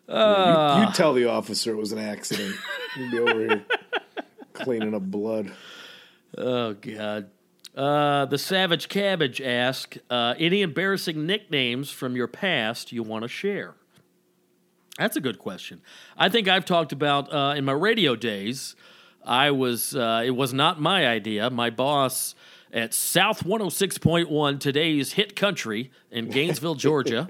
Speaker 2: you,
Speaker 1: Ah.
Speaker 2: you tell the officer it was an accident. You'd be over here cleaning up blood.
Speaker 1: Oh God. Uh, the Savage Cabbage ask uh, any embarrassing nicknames from your past you want to share. That's a good question. I think I've talked about uh, in my radio days. I was uh, it was not my idea. My boss at South 106.1, today's hit country in Gainesville, Georgia.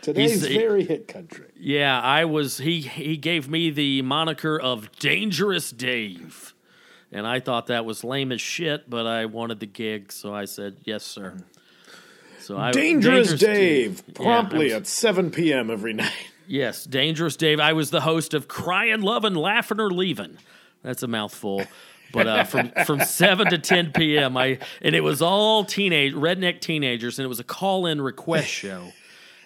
Speaker 2: Today's
Speaker 1: He's-
Speaker 2: very hit country.
Speaker 1: Yeah, I was. He he gave me the moniker of Dangerous Dave, and I thought that was lame as shit. But I wanted the gig, so I said yes, sir. So I
Speaker 2: Dangerous, Dave,
Speaker 1: Yeah,
Speaker 2: promptly
Speaker 1: I was-
Speaker 2: at 7 p.m. every night.
Speaker 1: yes, Dangerous Dave. I was the host of Crying, Loving, Laughing, or Leaving. That's a mouthful. But uh, from from seven to ten p.m. I and it was all teenage redneck teenagers, and it was a call in request show.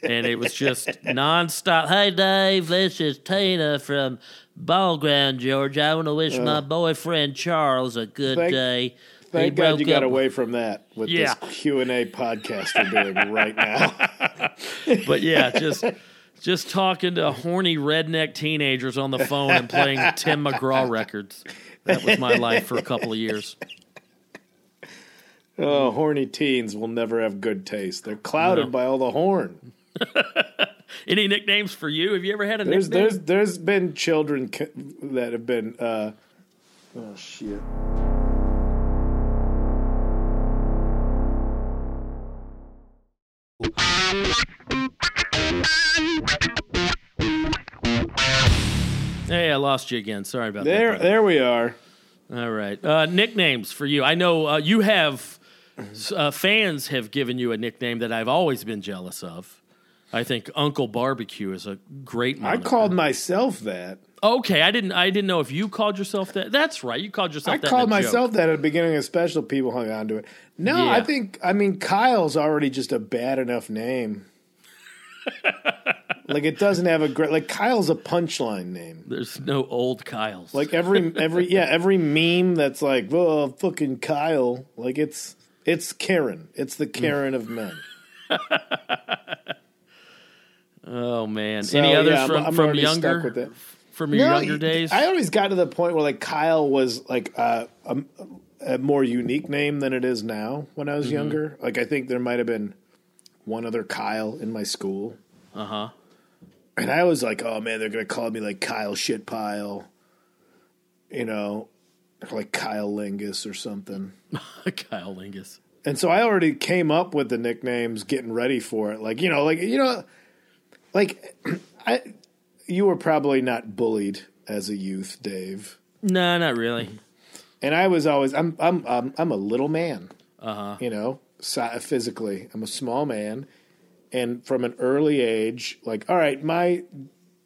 Speaker 1: and it was just nonstop. Hey, Dave, this is Tina from Ball Ground, Georgia. I want to wish my boyfriend Charles a good
Speaker 2: Uh. Thank-
Speaker 1: day. He
Speaker 2: Thank God
Speaker 1: broke
Speaker 2: you got away from that with
Speaker 1: Yeah.
Speaker 2: this Q and A podcast we're doing right now.
Speaker 1: But yeah, just just talking to horny redneck teenagers on the phone and playing Tim McGraw records. That was my life for a couple of years.
Speaker 2: oh, horny teens will never have good taste. They're clouded
Speaker 1: No.
Speaker 2: by all the horn.
Speaker 1: Any nicknames for you? Have you ever had a
Speaker 2: There's
Speaker 1: nickname?
Speaker 2: there's there's been children that have been. Uh, oh shit.
Speaker 1: Hey, I lost you again. Sorry about
Speaker 2: There
Speaker 1: that.
Speaker 2: there there we are.
Speaker 1: All right. Uh, nicknames for you. I know uh, you have uh, fans have given you a nickname that I've always been jealous of. I think Uncle Barbecue is a great.
Speaker 2: I called myself that.
Speaker 1: Okay, I didn't. I didn't know if you called yourself that. That's right. You called yourself.
Speaker 2: I called
Speaker 1: a joke.
Speaker 2: myself that at the beginning of special. People hung on to it. No,
Speaker 1: Yeah.
Speaker 2: I think I mean Kyle's already just a bad enough name. like it doesn't have a great like Kyle's a punchline name.
Speaker 1: There's no old Kyles.
Speaker 2: Like every every yeah every meme that's like oh fucking Kyle like it's it's Karen. It's the Karen of men.
Speaker 1: oh man.
Speaker 2: So,
Speaker 1: Any others
Speaker 2: yeah, I'm-
Speaker 1: from
Speaker 2: I'm
Speaker 1: from
Speaker 2: already stuck
Speaker 1: younger
Speaker 2: with it.
Speaker 1: from your
Speaker 2: No,
Speaker 1: younger days?
Speaker 2: I always got to the point where like Kyle was like uh, a, a more unique name than it is now. When I
Speaker 1: Mm-hmm.
Speaker 2: was younger, like I think there might have been one other Kyle in my school,
Speaker 1: uh huh.
Speaker 2: And I was like, oh man, they're gonna call me like Kyle Shitpile, you know, like Kyle Lingus or something.
Speaker 1: Kyle Lingus.
Speaker 2: and so I already came up with the nicknames, getting ready for it. Like you know, like you know, like I, you were probably not bullied as a youth, Dave,
Speaker 1: No, not really.
Speaker 2: and I was always I'm I'm I'm, I'm a little man.
Speaker 1: Uh huh.
Speaker 2: you know, physically. I'm a small man. And from an early age, like, all right, my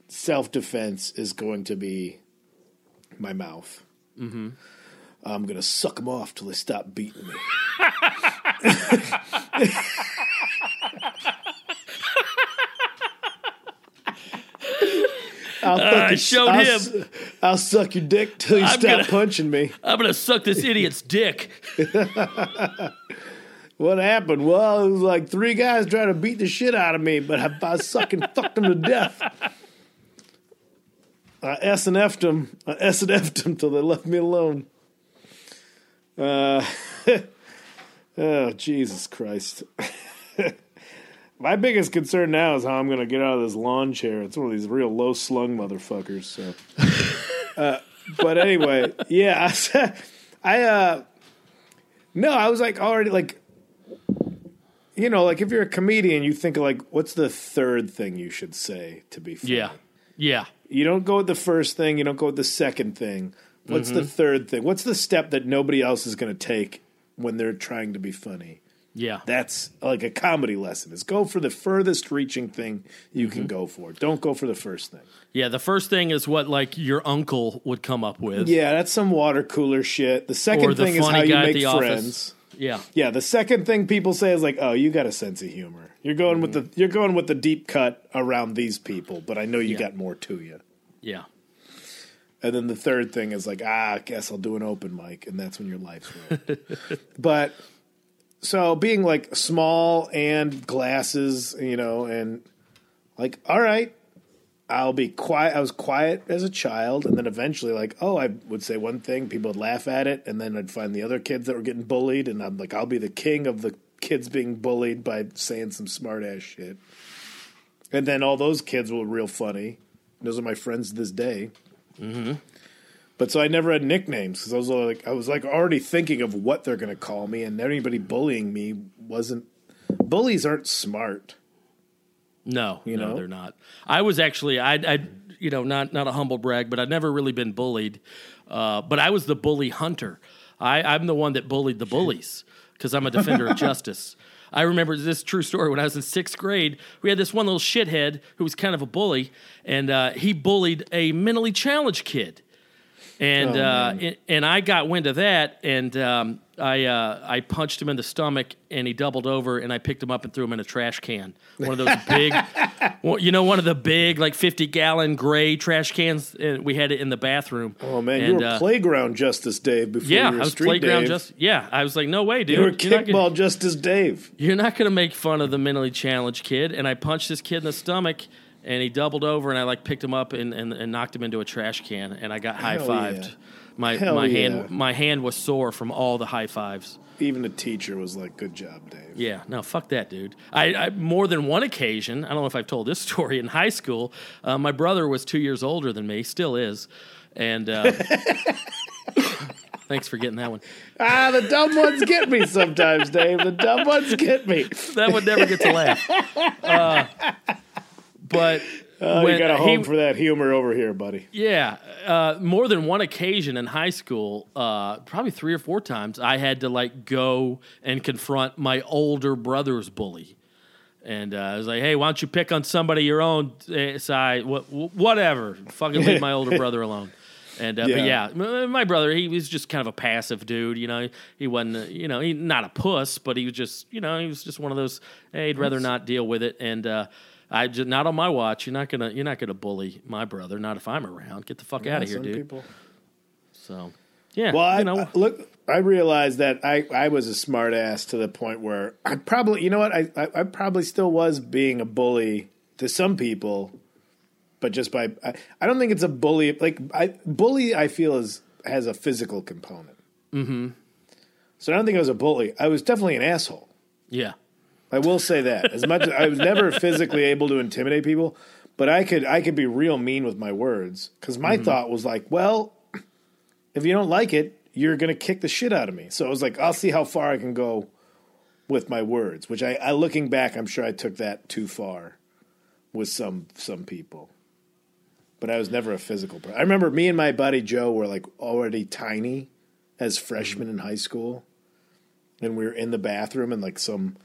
Speaker 2: self defense is going to be my mouth. Mm-hmm. I'm going to suck them off till they stop beating me. I'll,
Speaker 1: I
Speaker 2: fucking-
Speaker 1: showed
Speaker 2: I'll
Speaker 1: him.
Speaker 2: I'll suck your dick till you
Speaker 1: I'm
Speaker 2: stop
Speaker 1: gonna-
Speaker 2: punching me.
Speaker 1: I'm gonna suck this idiot's dick.
Speaker 2: What happened? Well, it was like three guys trying to beat the shit out of me, but I, I sucking fucked them to death. I S and F'd them. I S and F'd them till they left me alone. Uh, oh, Jesus Christ. My biggest concern now is how I'm going to get out of this lawn chair. It's one of these real low slung motherfuckers. So, uh, but anyway, yeah, I, I uh, no, I was like already like, you know, like if you're a comedian, you think like, what's the third thing you should say to be funny?
Speaker 1: Yeah, yeah.
Speaker 2: You don't go with the first thing. You don't go with the second thing. What's
Speaker 1: Mm-hmm.
Speaker 2: the third thing? What's the step that nobody else is going to take when they're trying to be funny?
Speaker 1: Yeah.
Speaker 2: That's like a comedy lesson. Is go for the furthest reaching thing you
Speaker 1: Mm-hmm.
Speaker 2: can go for. Don't go for the first thing.
Speaker 1: Yeah, the first thing is what like your uncle would come up with.
Speaker 2: Yeah, that's some water cooler shit. The second
Speaker 1: the
Speaker 2: thing is how you make
Speaker 1: friends. office. Yeah.
Speaker 2: Yeah, the second thing people say is like, "Oh, you got a sense of humor. You're going with the you're going with the deep cut around these people, but I know you
Speaker 1: Mm-hmm. Yeah.
Speaker 2: got more to you."
Speaker 1: Yeah.
Speaker 2: And then the third thing is like, "Ah, I guess I'll do an open mic," and that's when your life's ruined. but so being like small and glasses, you know, and like, all right, I'll be quiet. I was quiet as a child, and then eventually, like, oh, I would say one thing, people would laugh at it, and then I'd find the other kids that were getting bullied, and I'm like, I'll be the king of the kids being bullied by saying some smart ass shit. And then all those kids were real funny. Those are my friends to this day. Mm-hmm. But so I never had nicknames because I was like, I was like already thinking of what they're going to call me, and anybody bullying me wasn't. Bullies aren't smart.
Speaker 1: No,
Speaker 2: You
Speaker 1: no,
Speaker 2: know?
Speaker 1: they're not. I was actually, I, I, you know, not not a humble brag, but I've never really been bullied. Uh, but I was the bully hunter. I, I'm the one that bullied the bullies because I'm a defender of justice. I remember this true story when I was in sixth grade. We had this one little shithead who was kind of a bully, and uh, he bullied a mentally challenged kid. And
Speaker 2: Oh,
Speaker 1: uh, and, I got wind of that, and um, I uh, I punched him in the stomach, and he doubled over, and I picked him up and threw him in a trash can, one of those big, you know, one of the big like fifty gallon gray trash cans. And we had it in the bathroom.
Speaker 2: Oh man,
Speaker 1: And,
Speaker 2: you were
Speaker 1: uh,
Speaker 2: playground justice Dave before
Speaker 1: Yeah,
Speaker 2: you were
Speaker 1: I was
Speaker 2: street
Speaker 1: playground
Speaker 2: Dave.
Speaker 1: just. Yeah, I was like, no way, dude.
Speaker 2: You were
Speaker 1: You're not gonna-
Speaker 2: kickball justice Dave.
Speaker 1: you're not going to make fun of the mentally challenged kid. And I punched this kid in the stomach, and he doubled over, and I like picked him up and, and, and knocked him into a trash can, and I got high fived.
Speaker 2: yeah.
Speaker 1: My
Speaker 2: Hell
Speaker 1: my
Speaker 2: yeah.
Speaker 1: hand my hand was sore from all the high fives.
Speaker 2: Even the teacher was like, "Good job, Dave."
Speaker 1: Yeah, no, fuck that, dude. I, I more than one occasion. I don't know if I've told this story in high school. Uh, my brother was two years older than me, still is, and uh, thanks for getting that one.
Speaker 2: Ah, the dumb ones get me sometimes, Dave. The dumb ones get me.
Speaker 1: That would never get to laugh. Uh, but
Speaker 2: Oh,
Speaker 1: when
Speaker 2: you got a
Speaker 1: he-
Speaker 2: home for that humor over here, buddy.
Speaker 1: Yeah, uh, more than one occasion in high school, uh, probably three or four times, I had to like go and confront my older brother's bully, and uh, I was like, "Hey, why don't you pick on somebody your own uh, side? What, whatever, fucking leave my older brother alone." And uh, but
Speaker 2: Yeah.
Speaker 1: yeah, my brother, he was just kind of a passive dude. You know, he wasn't, uh, you know, he not a puss, but he was just, you know, he was just one of those. Hey, he'd rather not deal with it, and. uh I just not on my watch. You're not gonna you're not gonna bully my brother. Not if I'm around. Get the fuck out of here, dude.
Speaker 2: people.
Speaker 1: So, yeah,
Speaker 2: Well, I,
Speaker 1: you know,
Speaker 2: I- look, I realized that I, I was a smart ass to the point where I probably, you know what, I, I, I probably still was being a bully to some people, but just by, I, I don't think it's a bully. Like, I, bully, I feel is has a physical component. Mm-hmm. So I don't think I was a bully. I was definitely an asshole.
Speaker 1: yeah,
Speaker 2: I will say that. As much as I was never physically able to intimidate people, but I could I could be real mean with my words because my mm-hmm. thought was like, well, if you don't like it, you're gonna kick the shit out of me. So I was like, I'll see how far I can go with my words, which I, I looking back, I'm sure I took that too far with some some people. But I was never a physical person. I remember me and my buddy Joe were like already tiny as freshmen mm-hmm. in high school, and we were in the bathroom and like some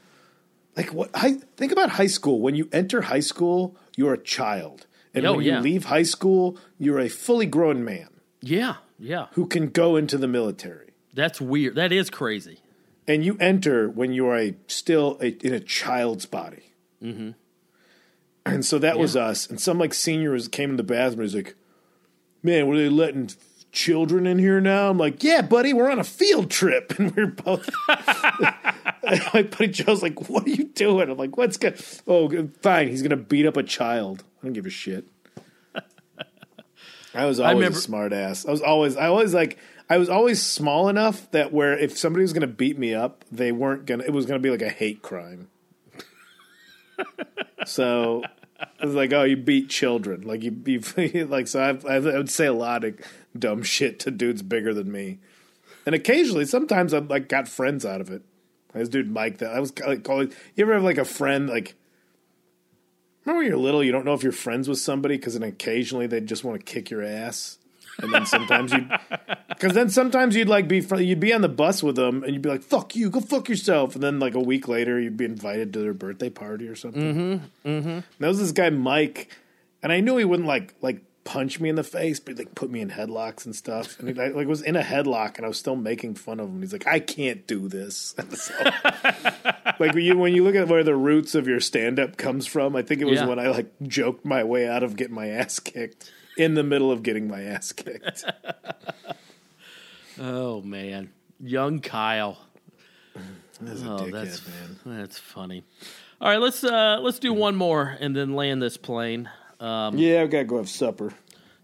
Speaker 2: like what I think about high school. When you enter high school, you're a child. And
Speaker 1: Oh,
Speaker 2: when
Speaker 1: yeah.
Speaker 2: you leave high school, you're a fully grown man
Speaker 1: Yeah, yeah.
Speaker 2: who can go into the military.
Speaker 1: That's weird. That is crazy.
Speaker 2: And you enter when you are a, still a, in a child's body. Mm-hmm. And so that was us. And some like senior was, came in the bathroom and was like, man, were they letting children in here now? I'm like, yeah, buddy, we're on a field trip. And we're both. my buddy Joe's like, what are you doing? I'm like, what's oh, good? Oh, fine. He's going to beat up a child. I don't give a shit. I was always
Speaker 1: remember-
Speaker 2: a smart ass. I was always, I always like, I was always small enough that where if somebody was going to beat me up, they weren't going to, it was going to be like a hate crime. so it was like, oh, you beat children. Like you, you like, so I, I would say a lot of dumb shit to dudes bigger than me. And occasionally, sometimes I like got friends out of it. This dude Mike, that I was like calling. You ever have like a friend like? Remember when you're little, you don't know if you're friends with somebody because then occasionally they just want to kick your ass, and then sometimes you, because then sometimes you'd like be fr- you'd be on the bus with them and you'd be like fuck you, go fuck yourself, and then like a week later you'd be invited to their birthday party or something. Mm-hmm. Mm-hmm. There was this guy Mike, and I knew he wouldn't like like punch me in the face, but like put me in headlocks and stuff. And he like, was in a headlock, and I was still making fun of him. He's like, I can't do this. So- like when you when you look at where the roots of your stand up comes from, I think it was
Speaker 1: Yeah.
Speaker 2: when I like joked my way out of getting my ass kicked in the middle of getting my ass kicked.
Speaker 1: Oh man, young Kyle.
Speaker 2: That's
Speaker 1: Oh, that's
Speaker 2: man.
Speaker 1: that's funny. All right, let's uh let's do one more and then land this plane. Um,
Speaker 2: Yeah, I gotta go have supper.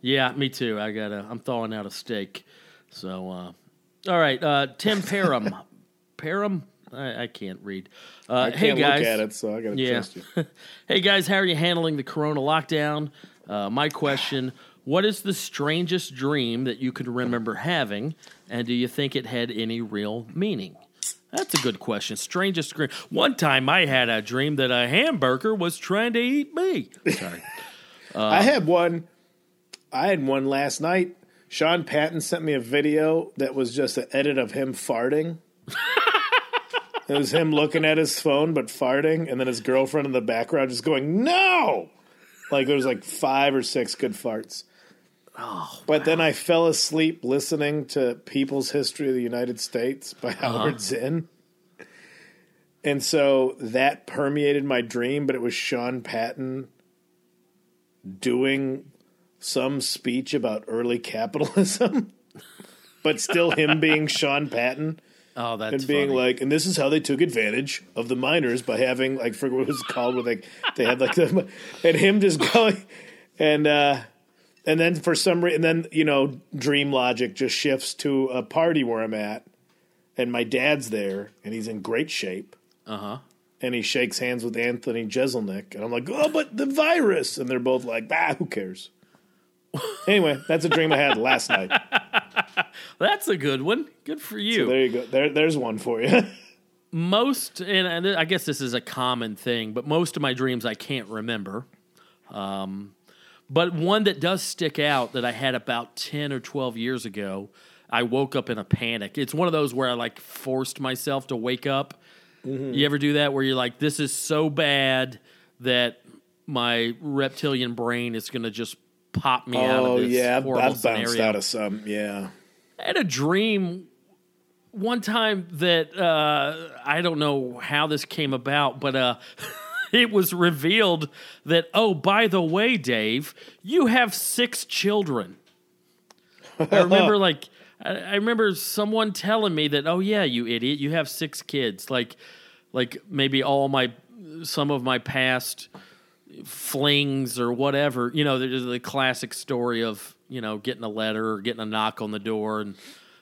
Speaker 1: yeah, me too. I gotta. I'm thawing out a steak. So, uh, all right, uh, Tim Parham, Parham. I, I can't read. Uh,
Speaker 2: I
Speaker 1: hey
Speaker 2: can't
Speaker 1: guys,
Speaker 2: look at it, so I gotta
Speaker 1: Yeah.
Speaker 2: trust you.
Speaker 1: hey guys, how are you handling the Corona lockdown? Uh, my question: What is the strangest dream that you could remember having, and do you think it had any real meaning? That's a good question. Strangest dream. One time, I had a dream that a hamburger was trying to eat me. Sorry.
Speaker 2: I had one. I had one last night. Sean Patton sent me a video that was just an edit of him farting. it was him looking at his phone but farting, and then his girlfriend in the background just going, "No!" Like there was like five or six good farts. Oh, but then I fell asleep listening to People's History of the United States by uh-huh. Howard Zinn. And so that permeated my dream, but it was Sean Patton doing some speech about early capitalism, but still him being Sean Patton
Speaker 1: Oh, that's
Speaker 2: and being
Speaker 1: funny.
Speaker 2: like, and this is how they took advantage of the miners by having like, forget what it was called, where they they had like the, and him just going, and uh, and then for some reason, then you know, dream logic just shifts to a party where I'm at, and my dad's there, and he's in great shape
Speaker 1: uh huh.
Speaker 2: And he shakes hands with Anthony Jeselnik, and I'm like, oh, but the virus, and they're both like, ah, who cares? anyway, that's a dream I had last night.
Speaker 1: That's a good one. Good for you.
Speaker 2: There you go. There, there's one for you.
Speaker 1: most and and I guess this is a common thing, but most of my dreams I can't remember. Um, but one that does stick out that I had about ten or twelve years ago, I woke up in a panic. It's one of those where I like forced myself to wake up. You ever do that where you're like, this is so bad that my reptilian brain is going to just pop me out
Speaker 2: oh
Speaker 1: of this
Speaker 2: yeah, I've,
Speaker 1: horrible
Speaker 2: I've bounced
Speaker 1: scenario.
Speaker 2: out of some. Yeah,
Speaker 1: I had a dream one time that uh, I don't know how this came about, but uh, it was revealed that, oh, by the way, Dave, you have six children. I remember, like, I, I remember someone telling me that, oh, yeah, you idiot, you have six kids. Like, like maybe all my, some of my past flings or whatever. You know, there's the classic story of you know getting a letter or getting a knock on the door and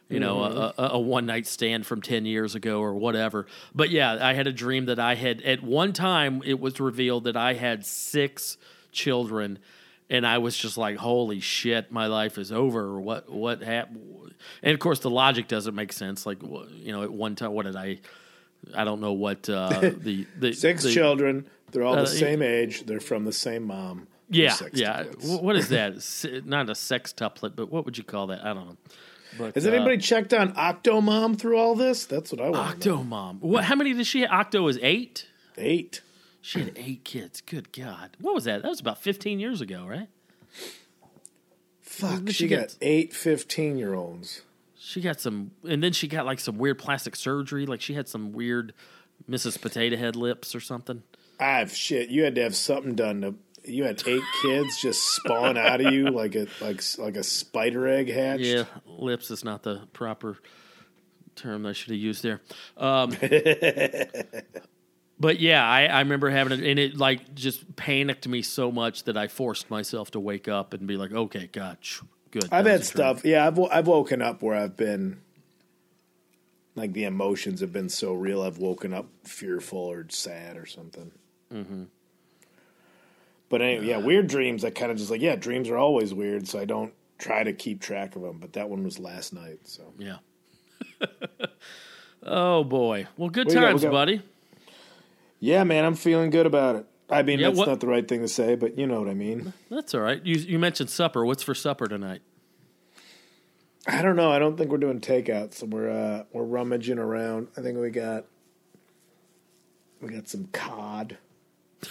Speaker 1: you know mm-hmm. a, a, a one night stand from ten years ago or whatever. But yeah, I had a dream that I had at one time it was revealed that I had six children. And I was just like, "Holy shit, my life is over!" What? What happened? And of course, the logic doesn't make sense. Like, you know, at one time, what did I? I don't know what uh, the the
Speaker 2: Six
Speaker 1: the,
Speaker 2: children. They're all
Speaker 1: uh,
Speaker 2: the same age. They're from the same mom.
Speaker 1: Yeah, yeah.
Speaker 2: tuplets.
Speaker 1: What is that? Not a sex tuplet, but what would you call that? I don't know. But,
Speaker 2: Has
Speaker 1: uh,
Speaker 2: anybody checked on Octomom through all this? That's what I want.
Speaker 1: Octomom. What? How many did she? have? Octo is eight.
Speaker 2: Eight.
Speaker 1: She had eight kids. Good God. What was that? That was about fifteen years ago, right?
Speaker 2: Fuck. She
Speaker 1: she
Speaker 2: got
Speaker 1: get-
Speaker 2: eight 15 year olds.
Speaker 1: She got some, and then she got like some weird plastic surgery. Like she had some weird Mrs. Potato Head lips or something.
Speaker 2: I've shit. You had to have something done to. You had eight kids just spawn out of you like a like like a spider egg hatched.
Speaker 1: Yeah, lips is not the proper term I should have used there. Um, but yeah, I, I remember having it, and it like just panicked me so much that I forced myself to wake up and be like, "Okay, God, shh, good."
Speaker 2: I've had
Speaker 1: was a dream."
Speaker 2: stuff. Yeah, I've I've woken up where I've been like the emotions have been so real. I've woken up fearful or sad or something. Mm-hmm. But anyway, yeah, weird dreams. I kind of just like yeah, dreams are always weird, so I don't try to keep track of them. But that one was last night, so
Speaker 1: Yeah. oh boy. Well, good
Speaker 2: What
Speaker 1: times, buddy.
Speaker 2: Yeah, man, I'm feeling good about it. I mean,
Speaker 1: Yeah,
Speaker 2: that's
Speaker 1: what-
Speaker 2: not the right thing to say, but you know what I mean.
Speaker 1: That's all right. You you mentioned supper. What's for supper tonight?
Speaker 2: I don't know. I don't think we're doing takeout, so we're uh, we're rummaging around. I think we got we got some cod.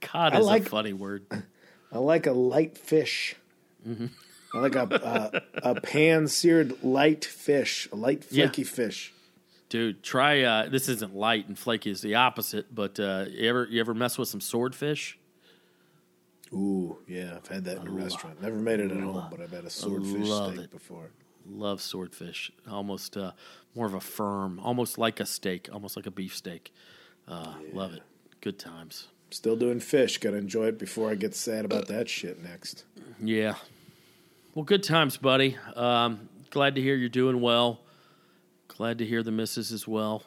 Speaker 1: Cod
Speaker 2: I
Speaker 1: is
Speaker 2: like-
Speaker 1: a funny word.
Speaker 2: I like a light fish.
Speaker 1: Mm-hmm.
Speaker 2: I like a a, a pan seared light fish, a light
Speaker 1: Yeah.
Speaker 2: flaky fish.
Speaker 1: Dude, try uh, this isn't light and flaky is the opposite, but uh, you ever you ever mess with some swordfish?
Speaker 2: Ooh, yeah, I've had that in a restaurant. Never made it at home, but I've had a swordfish steak
Speaker 1: it.
Speaker 2: before.
Speaker 1: Love swordfish. Almost uh, more of a firm, almost like a steak, almost like a beef steak. Uh, Love it. Good times.
Speaker 2: Still doing fish. Got to enjoy it before I get sad about that shit next.
Speaker 1: Yeah. Well, good times, buddy. Um, glad to hear you're doing well. Glad to hear the missus as well.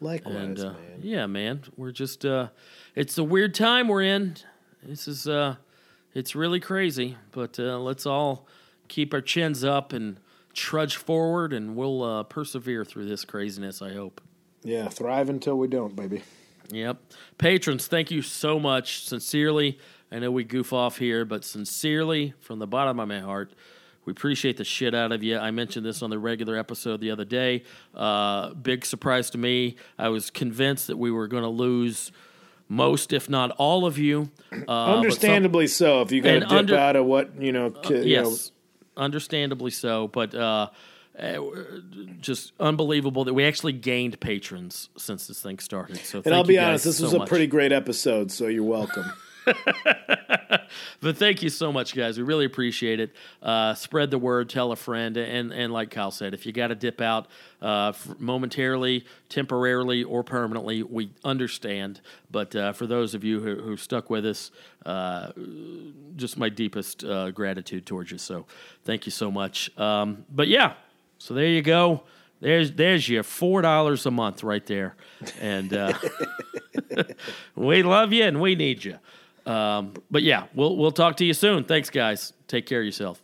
Speaker 2: Likewise,
Speaker 1: And uh,
Speaker 2: man.
Speaker 1: yeah, man, we're just uh, it's a weird time we're in. This is uh, it's really crazy, but uh, let's all keep our chins up and trudge forward, and we'll uh, persevere through this craziness. I hope.
Speaker 2: Yeah, thrive until we don't, baby.
Speaker 1: Yep. Patrons, thank you so much. Sincerely, I know we goof off here, but sincerely, from the bottom of my heart, we appreciate the shit out of you. I mentioned this on the regular episode the other day. Uh, big surprise to me. I was convinced that we were going to lose most, if not all of you. Uh, but some-
Speaker 2: Understandably so. If you got to dip
Speaker 1: under-
Speaker 2: out of what you know, ki- you know,
Speaker 1: yes, understandably so. But uh, uh, just unbelievable that we actually gained patrons since this thing started. So,
Speaker 2: and
Speaker 1: thank
Speaker 2: I'll be honest, this
Speaker 1: so
Speaker 2: was a
Speaker 1: much.
Speaker 2: pretty great episode. So you're welcome.
Speaker 1: But thank you so much, guys. We really appreciate it. Uh, spread the word, tell a friend, and and like Kyle said, if you got to dip out uh, momentarily, temporarily, or permanently, we understand. But uh, for those of you who, who stuck with us, uh, just my deepest uh, gratitude towards you. So thank you so much. Um, but yeah, so there you go. There's there's your four dollars a month right there, and uh, we love you and we need you. Um, but yeah, we'll we'll talk to you soon. Thanks, guys. Take care of yourself.